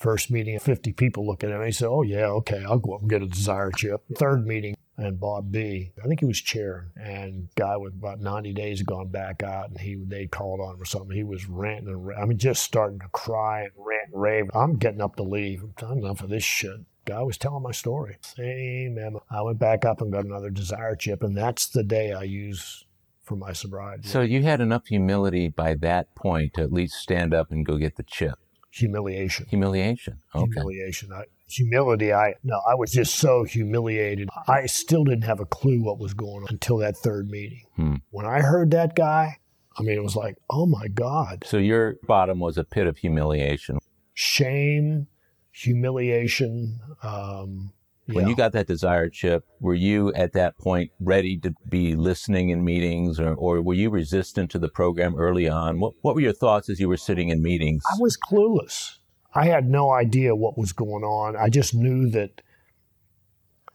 first meeting, 50 people looking at me. Said, oh yeah, okay, I'll go up and get a desire chip. Third meeting, and Bob B. I think he was chair, and guy with about 90 days had gone back out, and he they called on him or something. He was ranting and ra- I mean, just starting to cry and rant and rave. I'm getting up to leave. I'm enough of this shit. Guy was telling my story. Same Emma. I went back up and got another desire chip, and that's the day I use for my sobriety. So you had enough humility by that point to at least stand up and go get the chip. Humiliation. Humiliation. Okay. humiliation. I, humility. I no, I was just so humiliated. I still didn't have a clue what was going on until that third meeting. Hmm. When I heard that guy, I mean, it was like, oh my God, So your bottom was a pit of humiliation. shame, humiliation. Um, When yeah. you got that desire chip, were you at that point ready to be listening in meetings or, or were you resistant to the program early on? What, what were your thoughts as you were sitting in meetings? I was clueless. I had no idea what was going on. I just knew that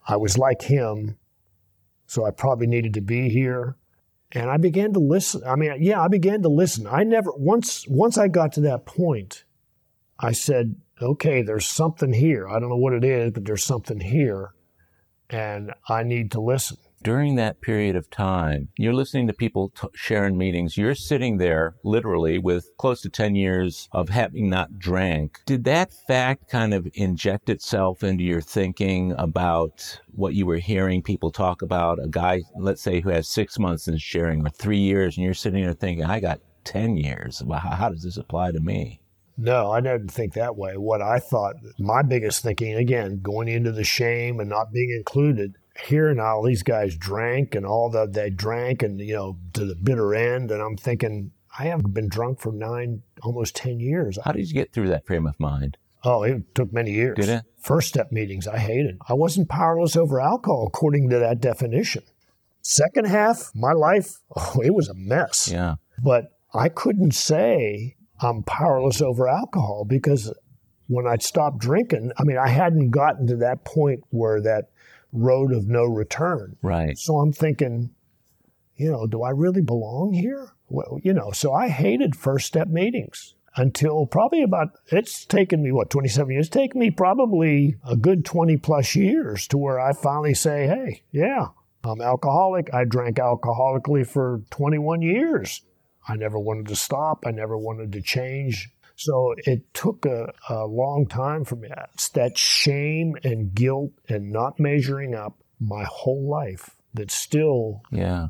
I was like him, so I probably needed to be here. And I began to listen. I mean, yeah, I began to listen. I never once once I got to that point, I said, "Okay, there's something here. I don't know what it is, but there's something here, and I need to listen." During that period of time, you're listening to people t- sharing meetings. You're sitting there literally with close to 10 years of having not drank. Did that fact kind of inject itself into your thinking about what you were hearing people talk about? A guy, let's say, who has six months in sharing or three years, and you're sitting there thinking, I got 10 years. Well, how, how does this apply to me? No, I didn't think that way. What I thought, my biggest thinking, again, going into the shame and not being included, Here and all these guys drank and all that they drank and, you know, to the bitter end. And I'm thinking, I haven't been drunk for nine, almost 10 years. How did you get through that frame of mind? Oh, it took many years. Did it? First step meetings, I hated. I wasn't powerless over alcohol according to that definition. Second half, my life, oh, it was a mess. Yeah. But I couldn't say I'm powerless over alcohol because when I'd stopped drinking, I mean, I hadn't gotten to that point where that road of no return. Right. So I'm thinking, you know, do I really belong here? Well, you know, so I hated first step meetings until probably about, it's taken me, what, 27 years? It's taken me probably a good 20 plus years to where I finally say, hey, yeah, I'm alcoholic. I drank alcoholically for 21 years. I never wanted to stop. I never wanted to change. So it took a, a long time for me. It's that shame and guilt and not measuring up my whole life that still Yeah.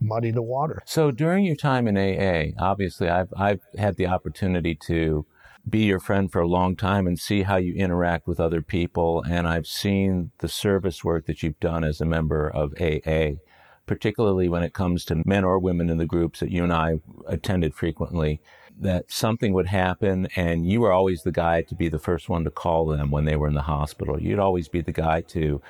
muddy the water. So during your time in AA, obviously I've I've had the opportunity to be your friend for a long time and see how you interact with other people and I've seen the service work that you've done as a member of AA, particularly when it comes to men or women in the groups that you and I attended frequently that something would happen and you were always the guy to be the first one to call them when they were in the hospital. You'd always be the guy to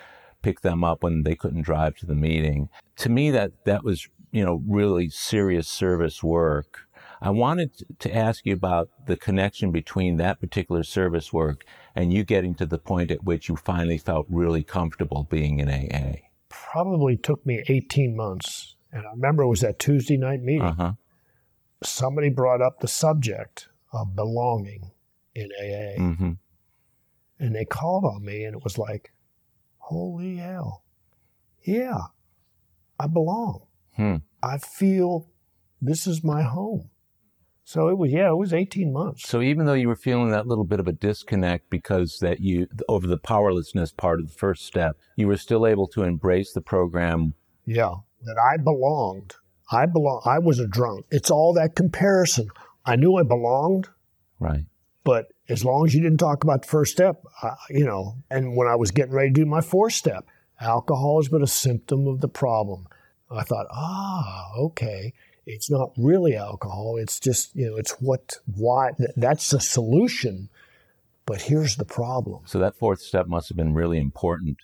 pick them up when they couldn't drive to the meeting. To me, that, that was, you know, really serious service work. I wanted to ask you about the connection between that particular service work and you getting to the point at which you finally felt really comfortable being in AA. Probably took me 18 months. And I remember it was that Tuesday night meeting. Uh huh. Somebody brought up the subject of belonging in AA. Mm-hmm. And they called on me, and it was like, holy hell. Yeah, I belong. Hmm. I feel this is my home. So it was, yeah, it was 18 months. So even though you were feeling that little bit of a disconnect because that you over the powerlessness part of the first step, you were still able to embrace the program. Yeah, that I belonged. I belong. I was a drunk. It's all that comparison. I knew I belonged, Right. but as long as you didn't talk about the first step, uh, you know, and when I was getting ready to do my fourth step, Alcohol is but a symptom of the problem. I thought, ah, okay. It's not really alcohol. It's just, you know, it's what, why, that's the solution. But here's the problem. So that fourth step must have been really important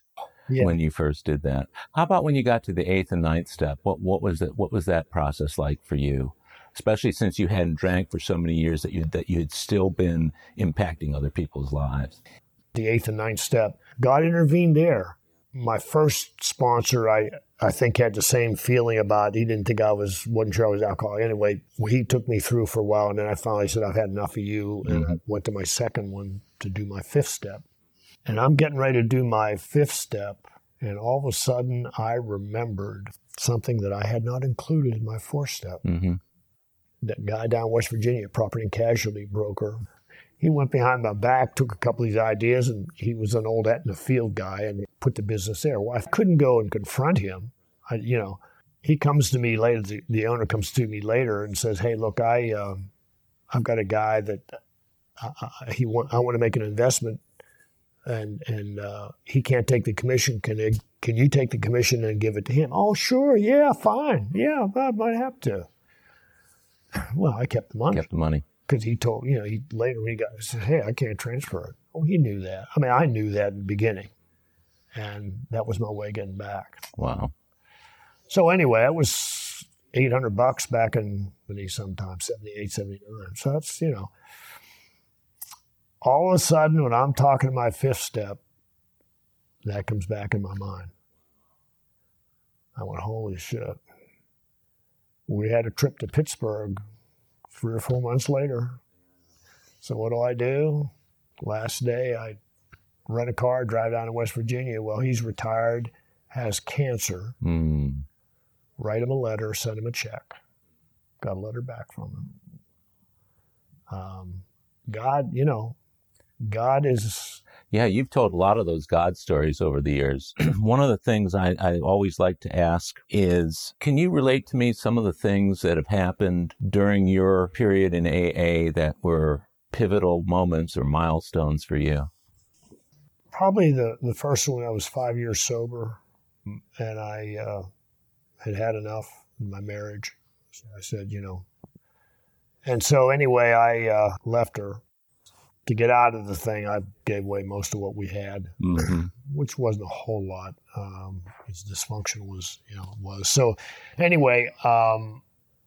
yeah. when you first did that. How about when you got to the eighth and ninth step? What, what was it? What was that process like for you? Especially since you hadn't drank for so many years that you, that you had still been impacting other people's lives. The eighth and ninth step, God intervened there my first sponsor, I I think had the same feeling about. He didn't think I was wasn't sure I was alcoholic. Anyway, he took me through for a while, and then I finally said I've had enough of you, and mm-hmm. I went to my second one to do my fifth step, and I'm getting ready to do my fifth step, and all of a sudden I remembered something that I had not included in my fourth step. Mm-hmm. That guy down West Virginia, property and casualty broker, he went behind my back, took a couple of these ideas, and he was an old Aetna field guy and put the business there. Well, I couldn't go and confront him. I, you know, he comes to me later. The, the, owner comes to me later and says, "Hey, look, I, uh, I've got a guy that uh, uh, he want. I want to make an investment, and and uh, he can't take the commission. Can it, can you take the commission and give it to him? Oh, sure, yeah, fine, yeah, I might have to. Well, I kept the money. Kept the money because he told you know he later when he got he said hey I can't transfer it. Oh, he knew that. I mean, I knew that in the beginning, and that was my way getting back. Wow. So anyway, that was eight hundred bucks back in when sometime 78, 79. So that's you know. All of a sudden, when I'm talking my fifth step, that comes back in my mind. I went, holy shit. We had a trip to Pittsburgh three or four months later. So what do I do? Last day, I rent a car, drive down to West Virginia. Well, he's retired, has cancer. Mm. Write him a letter, send him a check. Got a letter back from him. Um, God, you know, God is yeah, you've told a lot of those God stories over the years. One of the things I, I, always like to ask is can you relate to me some of the things that have happened during your period in AA that were pivotal moments or milestones for you? Probably the, the first one, I was five years sober and I uh, had had enough in my marriage. So I said, you know. And so, anyway, I uh, left her to get out of the thing, I gave away most of what we had, mm-hmm. which wasn't a whole lot. Um, as dysfunctional as you know was. So, anyway, um,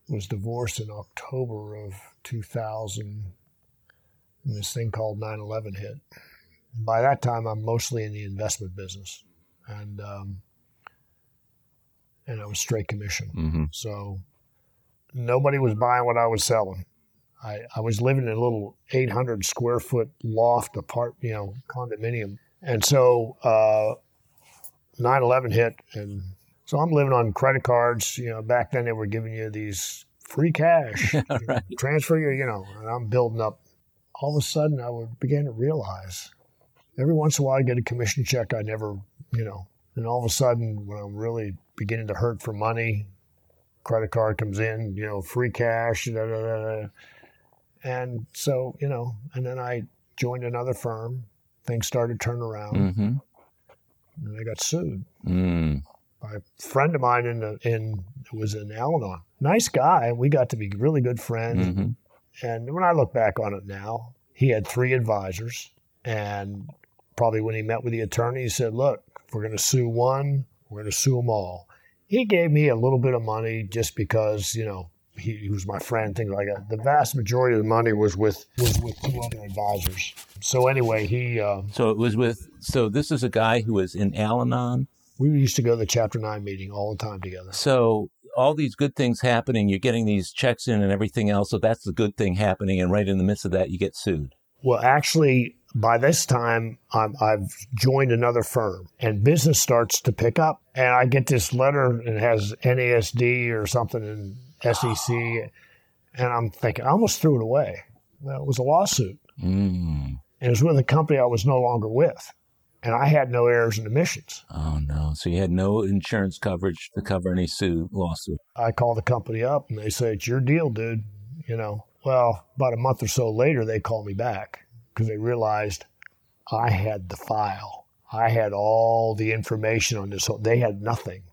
was divorced in October of 2000, and this thing called 9/11 hit. By that time, I'm mostly in the investment business, and um, and I was straight commission. Mm-hmm. So nobody was buying what I was selling. I, I was living in a little 800 square foot loft apart, you know, condominium. And so uh, 9/11 hit, and so I'm living on credit cards. You know, back then they were giving you these free cash, right. transfer your, you know, and I'm building up. All of a sudden, I would begin to realize every once in a while I get a commission check I never, you know, and all of a sudden when I'm really beginning to hurt for money, credit card comes in, you know, free cash, da, da, da, and so, you know, and then I joined another firm. Things started turning around. Mm-hmm. And I got sued mm. by a friend of mine in the, in was in Al-Anon. Nice guy. We got to be really good friends. Mm-hmm. And when I look back on it now, he had three advisors. And probably when he met with the attorney, he said, Look, if we're going to sue one, we're going to sue them all. He gave me a little bit of money just because, you know, he, he, was my friend, things like that. The vast majority of the money was with was with two other advisors. So anyway, he. Uh, so it was with. So this is a guy who was in Al-Anon. We used to go to the Chapter Nine meeting all the time together. So all these good things happening, you're getting these checks in and everything else. So that's the good thing happening, and right in the midst of that, you get sued. Well, actually, by this time, i have joined another firm, and business starts to pick up. And I get this letter, and it has NASD or something, and SEC, and I'm thinking I almost threw it away. Well, it was a lawsuit, mm. and it was with a company I was no longer with, and I had no errors and omissions. Oh no! So you had no insurance coverage to cover any suit lawsuit. I called the company up, and they say it's your deal, dude. You know. Well, about a month or so later, they called me back because they realized I had the file. I had all the information on this. They had nothing,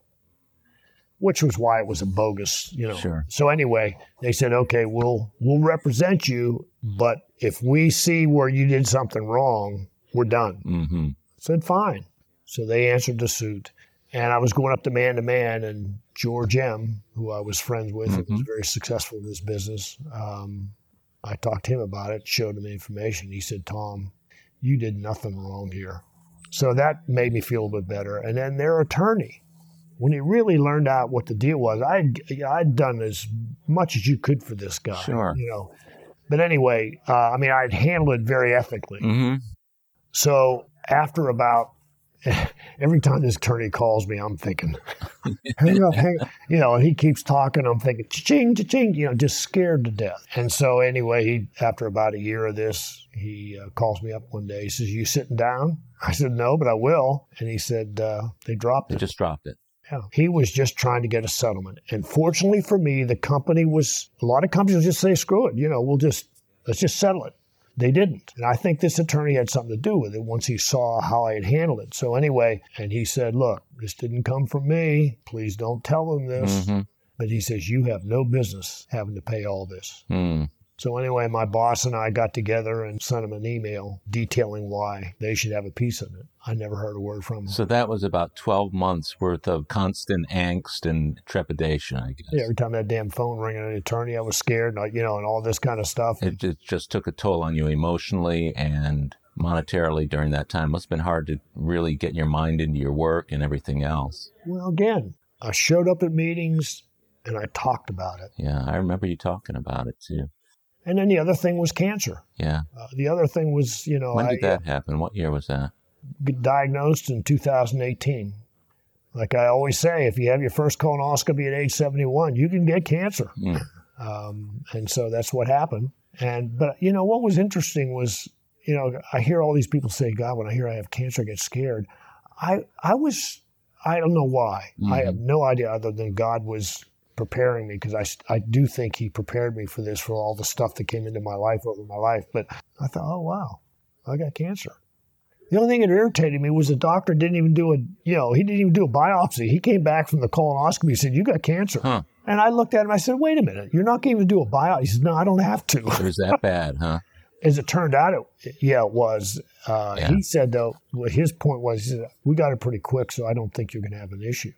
which was why it was a bogus, you know. Sure. So anyway, they said, okay, we'll we'll represent you, but if we see where you did something wrong, we're done. Mm-hmm. I said, fine. So they answered the suit. And I was going up to man to man, and George M., who I was friends with, and was very successful in this business, um, I talked to him about it, showed him the information. He said, Tom, you did nothing wrong here. So that made me feel a bit better. And then their attorney, when he really learned out what the deal was, I'd, I'd done as much as you could for this guy. Sure. You know. But anyway, uh, I mean, I'd handled it very ethically. Mm-hmm. So after about every time this attorney calls me, I'm thinking, hang up, hang up. You know, and he keeps talking. I'm thinking, ching, ching, you know, just scared to death. And so anyway, he after about a year of this, he uh, calls me up one day. He says, "You sitting down?" I said, "No, but I will." And he said, uh, "They dropped They it." just dropped it. Yeah. He was just trying to get a settlement. And fortunately for me, the company was a lot of companies just say, screw it, you know, we'll just let's just settle it. They didn't. And I think this attorney had something to do with it once he saw how I had handled it. So anyway, and he said, Look, this didn't come from me. Please don't tell them this. Mm-hmm. But he says, You have no business having to pay all this. Mm. So anyway, my boss and I got together and sent him an email detailing why they should have a piece of it. I never heard a word from him. So that was about 12 months worth of constant angst and trepidation, I guess. Yeah, every time that damn phone rang an attorney, I was scared, and, you know, and all this kind of stuff. It, it just took a toll on you emotionally and monetarily during that time. It Must have been hard to really get your mind into your work and everything else. Well, again, I showed up at meetings and I talked about it. Yeah, I remember you talking about it too. And then the other thing was cancer. Yeah. Uh, the other thing was, you know, When I did that happen? What year was that? diagnosed in 2018. Like I always say, if you have your first colonoscopy at age 71, you can get cancer. Mm. Um, and so that's what happened. And but you know what was interesting was, you know, I hear all these people say, "God, when I hear I have cancer, I get scared." I I was I don't know why. I have no idea other than God was preparing me because I, I do think he prepared me for this for all the stuff that came into my life over my life. But I thought, oh wow, I got cancer. The only thing that irritated me was the doctor didn't even do a, you know, he didn't even do a biopsy. He came back from the colonoscopy and said, you got cancer. Huh. And I looked at him, I said, wait a minute, you're not going to even do a biopsy. He said, no, I don't have to. It was that bad, huh? As it turned out, it, yeah, it was. Uh, Yeah. He said, though, his point was, he said, we got it pretty quick, so I don't think you're going to have an issue.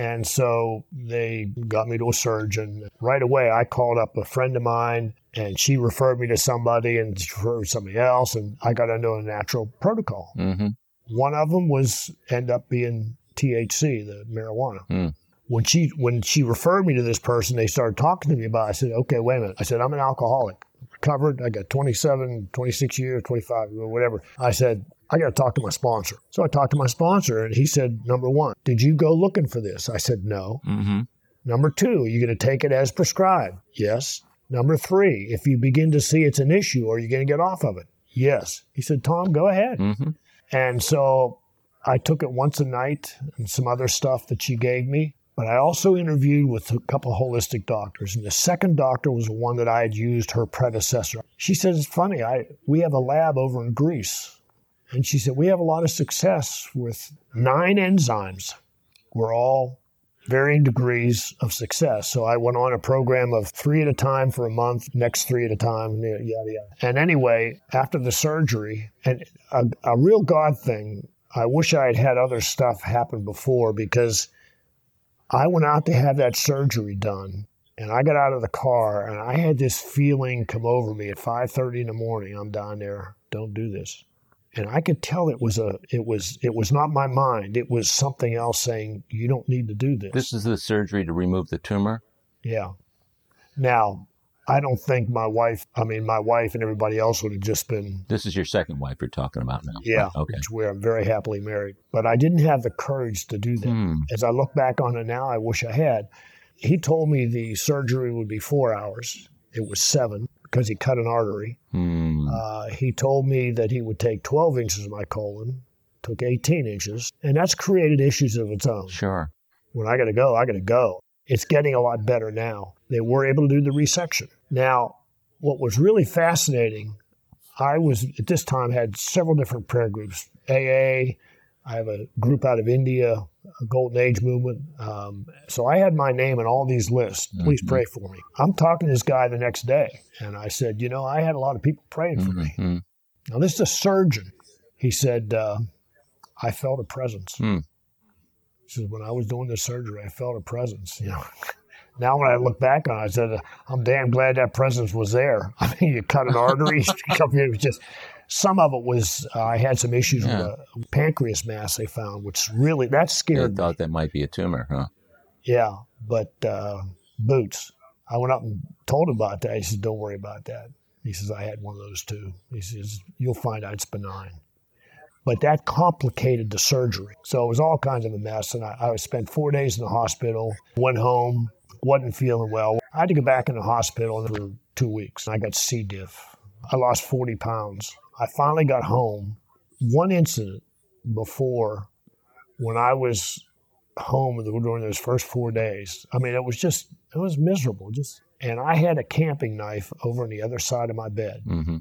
And so they got me to a surgeon. Right away, I called up a friend of mine, and she referred me to somebody, and referred somebody else, and I got into a natural protocol. Mm-hmm. One of them was end up being THC, the marijuana. Mm. When she when she referred me to this person, they started talking to me about. It. I said, "Okay, wait a minute." I said, "I'm an alcoholic, recovered. I got 27, 26 years, 25, or whatever." I said, "I got to talk to my sponsor." So I talked to my sponsor, and he said, "Number one, did you go looking for this?" I said, "No." Mm-hmm. Number two, are you going to take it as prescribed? Yes. Number three, if you begin to see it's an issue, are you going to get off of it? Yes. He said, Tom, go ahead. Mm-hmm. And so I took it once a night and some other stuff that she gave me. But I also interviewed with a couple of holistic doctors. And the second doctor was one that I had used her predecessor. She said, It's funny, I we have a lab over in Greece. And she said, We have a lot of success with nine enzymes. We're all varying degrees of success. So I went on a program of three at a time for a month, next three at a time, yada, yada. And anyway, after the surgery, and a, a real God thing, I wish I had had other stuff happen before because I went out to have that surgery done. And I got out of the car and I had this feeling come over me at 5:30 in the morning. I'm down there. Don't do this and I could tell it was a it was it was not my mind. It was something else saying you don't need to do this. This is the surgery to remove the tumor. yeah. Now, I don't think my wife. I mean, my wife and everybody else would have just been This is your second wife you're talking about now. yeah. Okay. Which we're very happily married, but I didn't have the courage to do that. Hmm. As I look back on it now, I wish I had. He told me the surgery would be four hours. It was seven because he cut an artery. Hmm. Uh, he told me that he would take 12 inches of my colon, took 18 inches, and that's created issues of its own. Sure. When I got to go, I got to go. It's getting a lot better now. They were able to do the resection. Now, what was really fascinating, I was at this time had several different prayer groups AA, I have a group out of India, a Golden Age movement. Um, so I had my name in all these lists. Please mm-hmm. pray for me. I'm talking to this guy the next day, and I said, you know, I had a lot of people praying for mm-hmm. me. Now this is a surgeon. He said, uh, I felt a presence. Mm. He says, when I was doing the surgery, I felt a presence. You know. Now, when I look back on it, I said, I'm damn glad that presence was there. I mean, you cut an artery, it was just some of it was uh, I had some issues yeah. with a pancreas mass they found, which really that scared. They thought me. that might be a tumor, huh? Yeah, but uh, Boots. I went up and told him about that. He said, "Don't worry about that." He says, "I had one of those too." He says, "You'll find out it's benign." But that complicated the surgery, so it was all kinds of a mess. And I, I spent four days in the hospital. Went home, wasn't feeling well. I had to go back in the hospital for two weeks. I got C. diff. I lost 40 pounds. I finally got home. One incident before when I was home during those first four days. I mean, it was just, it was miserable. Just, and I had a camping knife over on the other side of my bed, mm-hmm.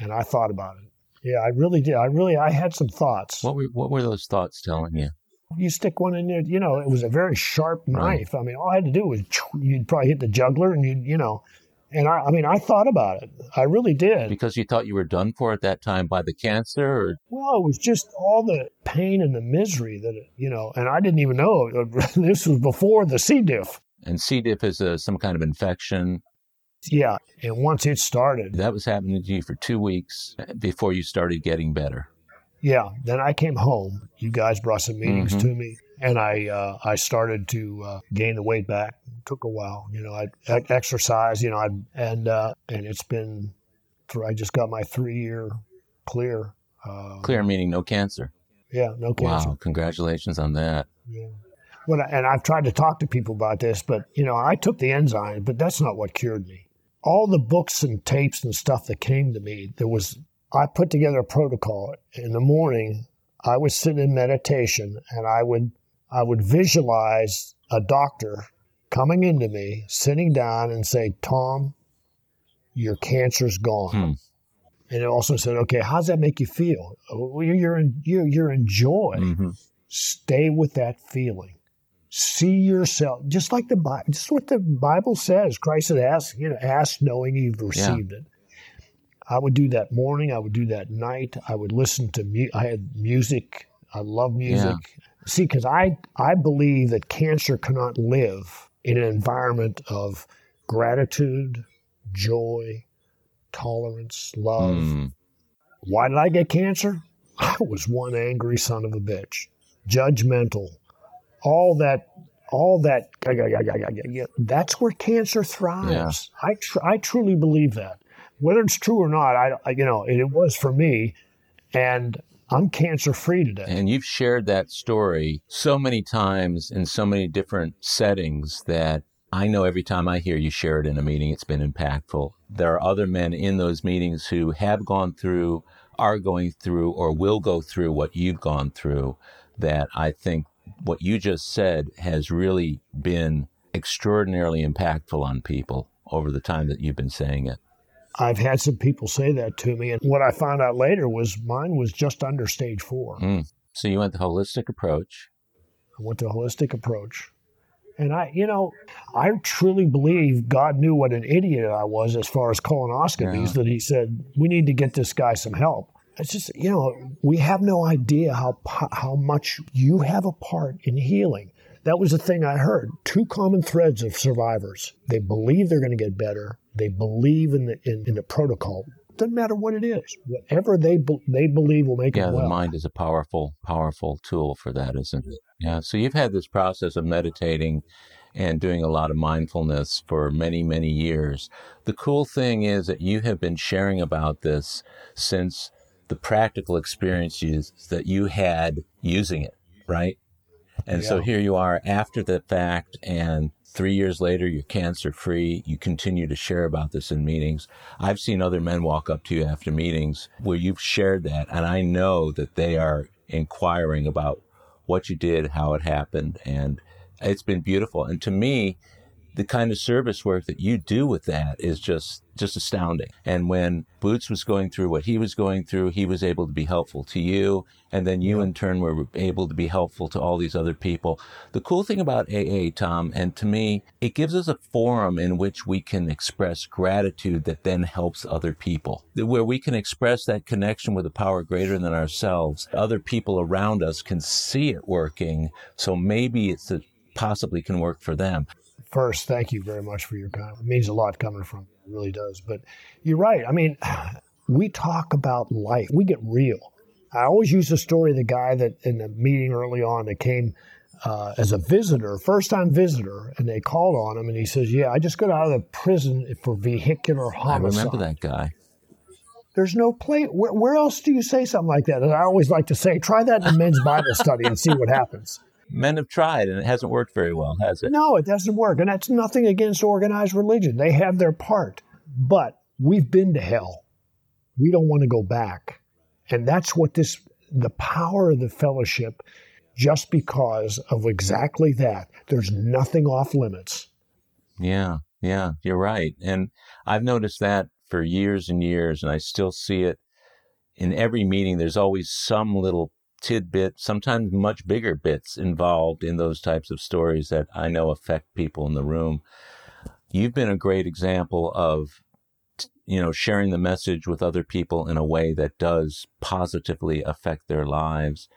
and I thought about it. Yeah, I really did. I really, I had some thoughts. What were, what were those thoughts telling you? You stick one in there, you know, it was a very sharp knife. Right. I mean, all I had to do was you'd probably hit the jugular, and you, you know, and I, I mean, I thought about it. I really did. Because you thought you were done for at that time by the cancer? Or? Well, it was just all the pain and the misery that, it, you know, and I didn't even know. this was before the C. diff. And C. diff is a, some kind of infection. Yeah. And once it started. That was happening to you for two weeks before you started getting better. Yeah. Then I came home. You guys brought some meetings mm-hmm. to me and I uh, I started to uh, gain the weight back. It took a while, you know. I exercise, you know, I and uh, and it's been. For I just got my three year clear. Uh, clear meaning no cancer. Yeah, no cancer. Wow! Congratulations on that. Yeah. Well, and I've tried to talk to people about this, but you know, I took the enzyme, but that's not what cured me. All the books and tapes and stuff that came to me, there was. I put together a protocol. In the morning, I would sit in meditation and I would I would visualize a doctor coming into me, sitting down and say, Tom, your cancer's gone. Hmm. And it also said, okay, how does that make you feel? You're in, you're, you're in joy. Mm-hmm. Stay with that feeling. See yourself, just like the Bible, just what the Bible says. Christ said, ask, you know, ask knowing you've received yeah. it. I would do that morning. I would do that night. I would listen to music. I had music. I love music. Yeah. See, because I, I believe that cancer cannot live in an environment of gratitude, joy, tolerance, love. Mm. Why did I get cancer? I was one angry son of a bitch, judgmental, all that, all that. That's where cancer thrives. Yeah. I, tr- I truly believe that. Whether it's true or not, I, I you know, it, it was for me, and I'm cancer free today. And you've shared that story so many times in so many different settings that I know every time I hear you share it in a meeting, it's been impactful. There are other men in those meetings who have gone through, are going through, or will go through what you've gone through that I think what you just said has really been extraordinarily impactful on people over the time that you've been saying it. I've had some people say that to me, and what I found out later was mine was just under stage four. Mm. So you went the holistic approach. I went the holistic approach. And I, you know, I truly believe God knew what an idiot I was as far as colonoscopies yeah. that He said, we need to get this guy some help. It's just, you know, we have no idea how, how much you have a part in healing. That was the thing I heard. Two common threads of survivors. They believe they're going to get better. They believe in the in, in the protocol. Doesn't matter what it is. Whatever they be, they believe will make it. yeah, them well. the mind is a powerful powerful tool for that, isn't it? Yeah. So you've had this process of meditating and doing a lot of mindfulness for many many years. The cool thing is that you have been sharing about this since the practical experiences that you had using it, right? And yeah. so here you are after the fact, and three years later, you're cancer free. You continue to share about this in meetings. I've seen other men walk up to you after meetings where you've shared that, and I know that they are inquiring about what you did, how it happened, and it's been beautiful. And to me, the kind of service work that you do with that is just just astounding. And when Boots was going through what he was going through, he was able to be helpful to you, and then you in turn were able to be helpful to all these other people. The cool thing about AA, Tom, and to me, it gives us a forum in which we can express gratitude that then helps other people, where we can express that connection with a power greater than ourselves. Other people around us can see it working, so maybe it's a possibly can work for them. First, thank you very much for your comment. It means a lot coming from. It really does. But you're right. I mean, we talk about life. We get real. I always use the story of the guy that in the meeting early on that came uh, as a visitor, first time visitor, and they called on him, and he says, "Yeah, I just got out of the prison for vehicular homicide." I remember that guy. There's no place. Where, where, else do you say something like that? And I always like to say, try that in a men's Bible study and see what happens men have tried and it hasn't worked very well, has it? No, it doesn't work. And that's nothing against organized religion. They have their part. But we've been to hell. We don't want to go back. And that's what this, the power of the fellowship, just because of exactly that. There's nothing off limits. Yeah, yeah, you're right. And I've noticed that for years and years, and I still see it in every meeting. There's always some little tidbit, sometimes much bigger bits involved in those types of stories that I know affect people in the room. You've been a great example of you know sharing the message with other people in a way that does positively affect their lives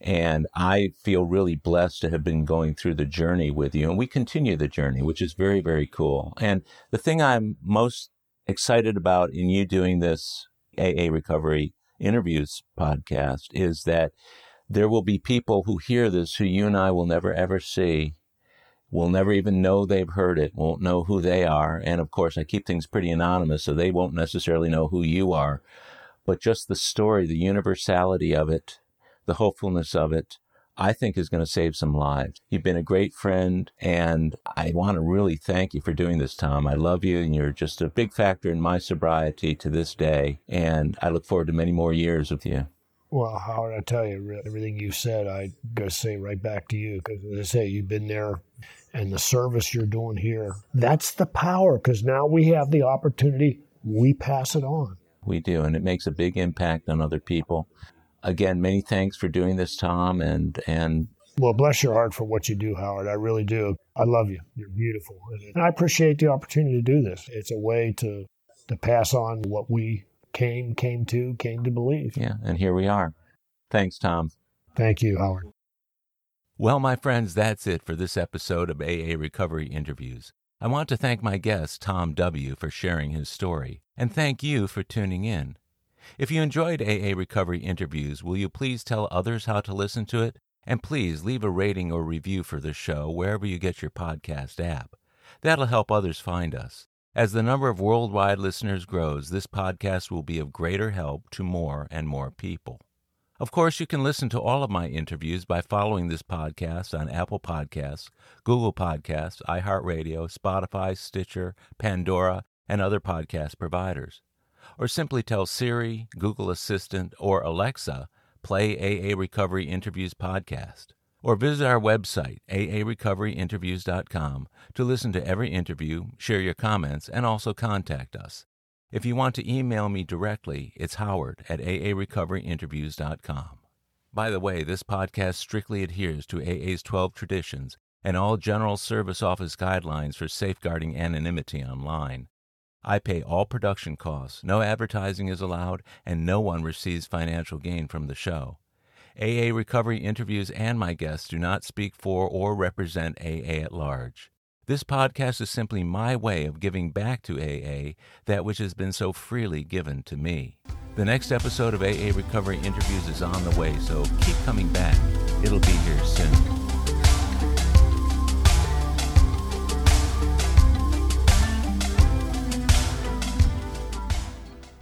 and I feel really blessed to have been going through the journey with you. And we continue the journey, which is very, very cool. And the thing I'm most excited about in you doing this AA recovery interviews podcast is that there will be people who hear this who you and I will never ever see, will never even know they've heard it, won't know who they are. And of course, I keep things pretty anonymous, so they won't necessarily know who you are. But just the story, the universality of it, the hopefulness of it, I think is going to save some lives. You've been a great friend, and I want to really thank you for doing this, Tom. I love you, and you're just a big factor in my sobriety to this day, and I look forward to many more years with you. Well, Howard, I tell you, everything you said, I got to say right back to you because, as I say, you've been there and the service you're doing here. That's the power because now we have the opportunity, we pass it on. We do, and it makes a big impact on other people again, many thanks for doing this, Tom, and and well, bless your heart for what you do, Howard. I really do. I love you. You're beautiful, and I appreciate the opportunity to do this. It's a way to to pass on what we came came to came to believe. Yeah, and here we are. Thanks, Tom. Thank you, Howard. Well, my friends, that's it for this episode of AA Recovery Interviews. I want to thank my guest, Tom W., for sharing his story, and thank you for tuning in. If you enjoyed AA Recovery interviews, will you please tell others how to listen to it? And please leave a rating or review for the show wherever you get your podcast app. That'll help others find us. As the number of worldwide listeners grows, this podcast will be of greater help to more and more people. Of course, you can listen to all of my interviews by following this podcast on Apple Podcasts, Google Podcasts, iHeartRadio, Spotify, Stitcher, Pandora, and other podcast providers or simply tell Siri, Google Assistant, or Alexa, play AA Recovery Interviews podcast. Or visit our website, aarecoveryinterviews.com, to listen to every interview, share your comments, and also contact us. If you want to email me directly, it's howard at aarecoveryinterviews.com. By the way, this podcast strictly adheres to AA's 12 traditions and all General Service Office guidelines for safeguarding anonymity online. I pay all production costs, no advertising is allowed, and no one receives financial gain from the show. AA Recovery interviews and my guests do not speak for or represent AA at large. This podcast is simply my way of giving back to AA that which has been so freely given to me. The next episode of AA Recovery Interviews is on the way, so keep coming back. It'll be here soon.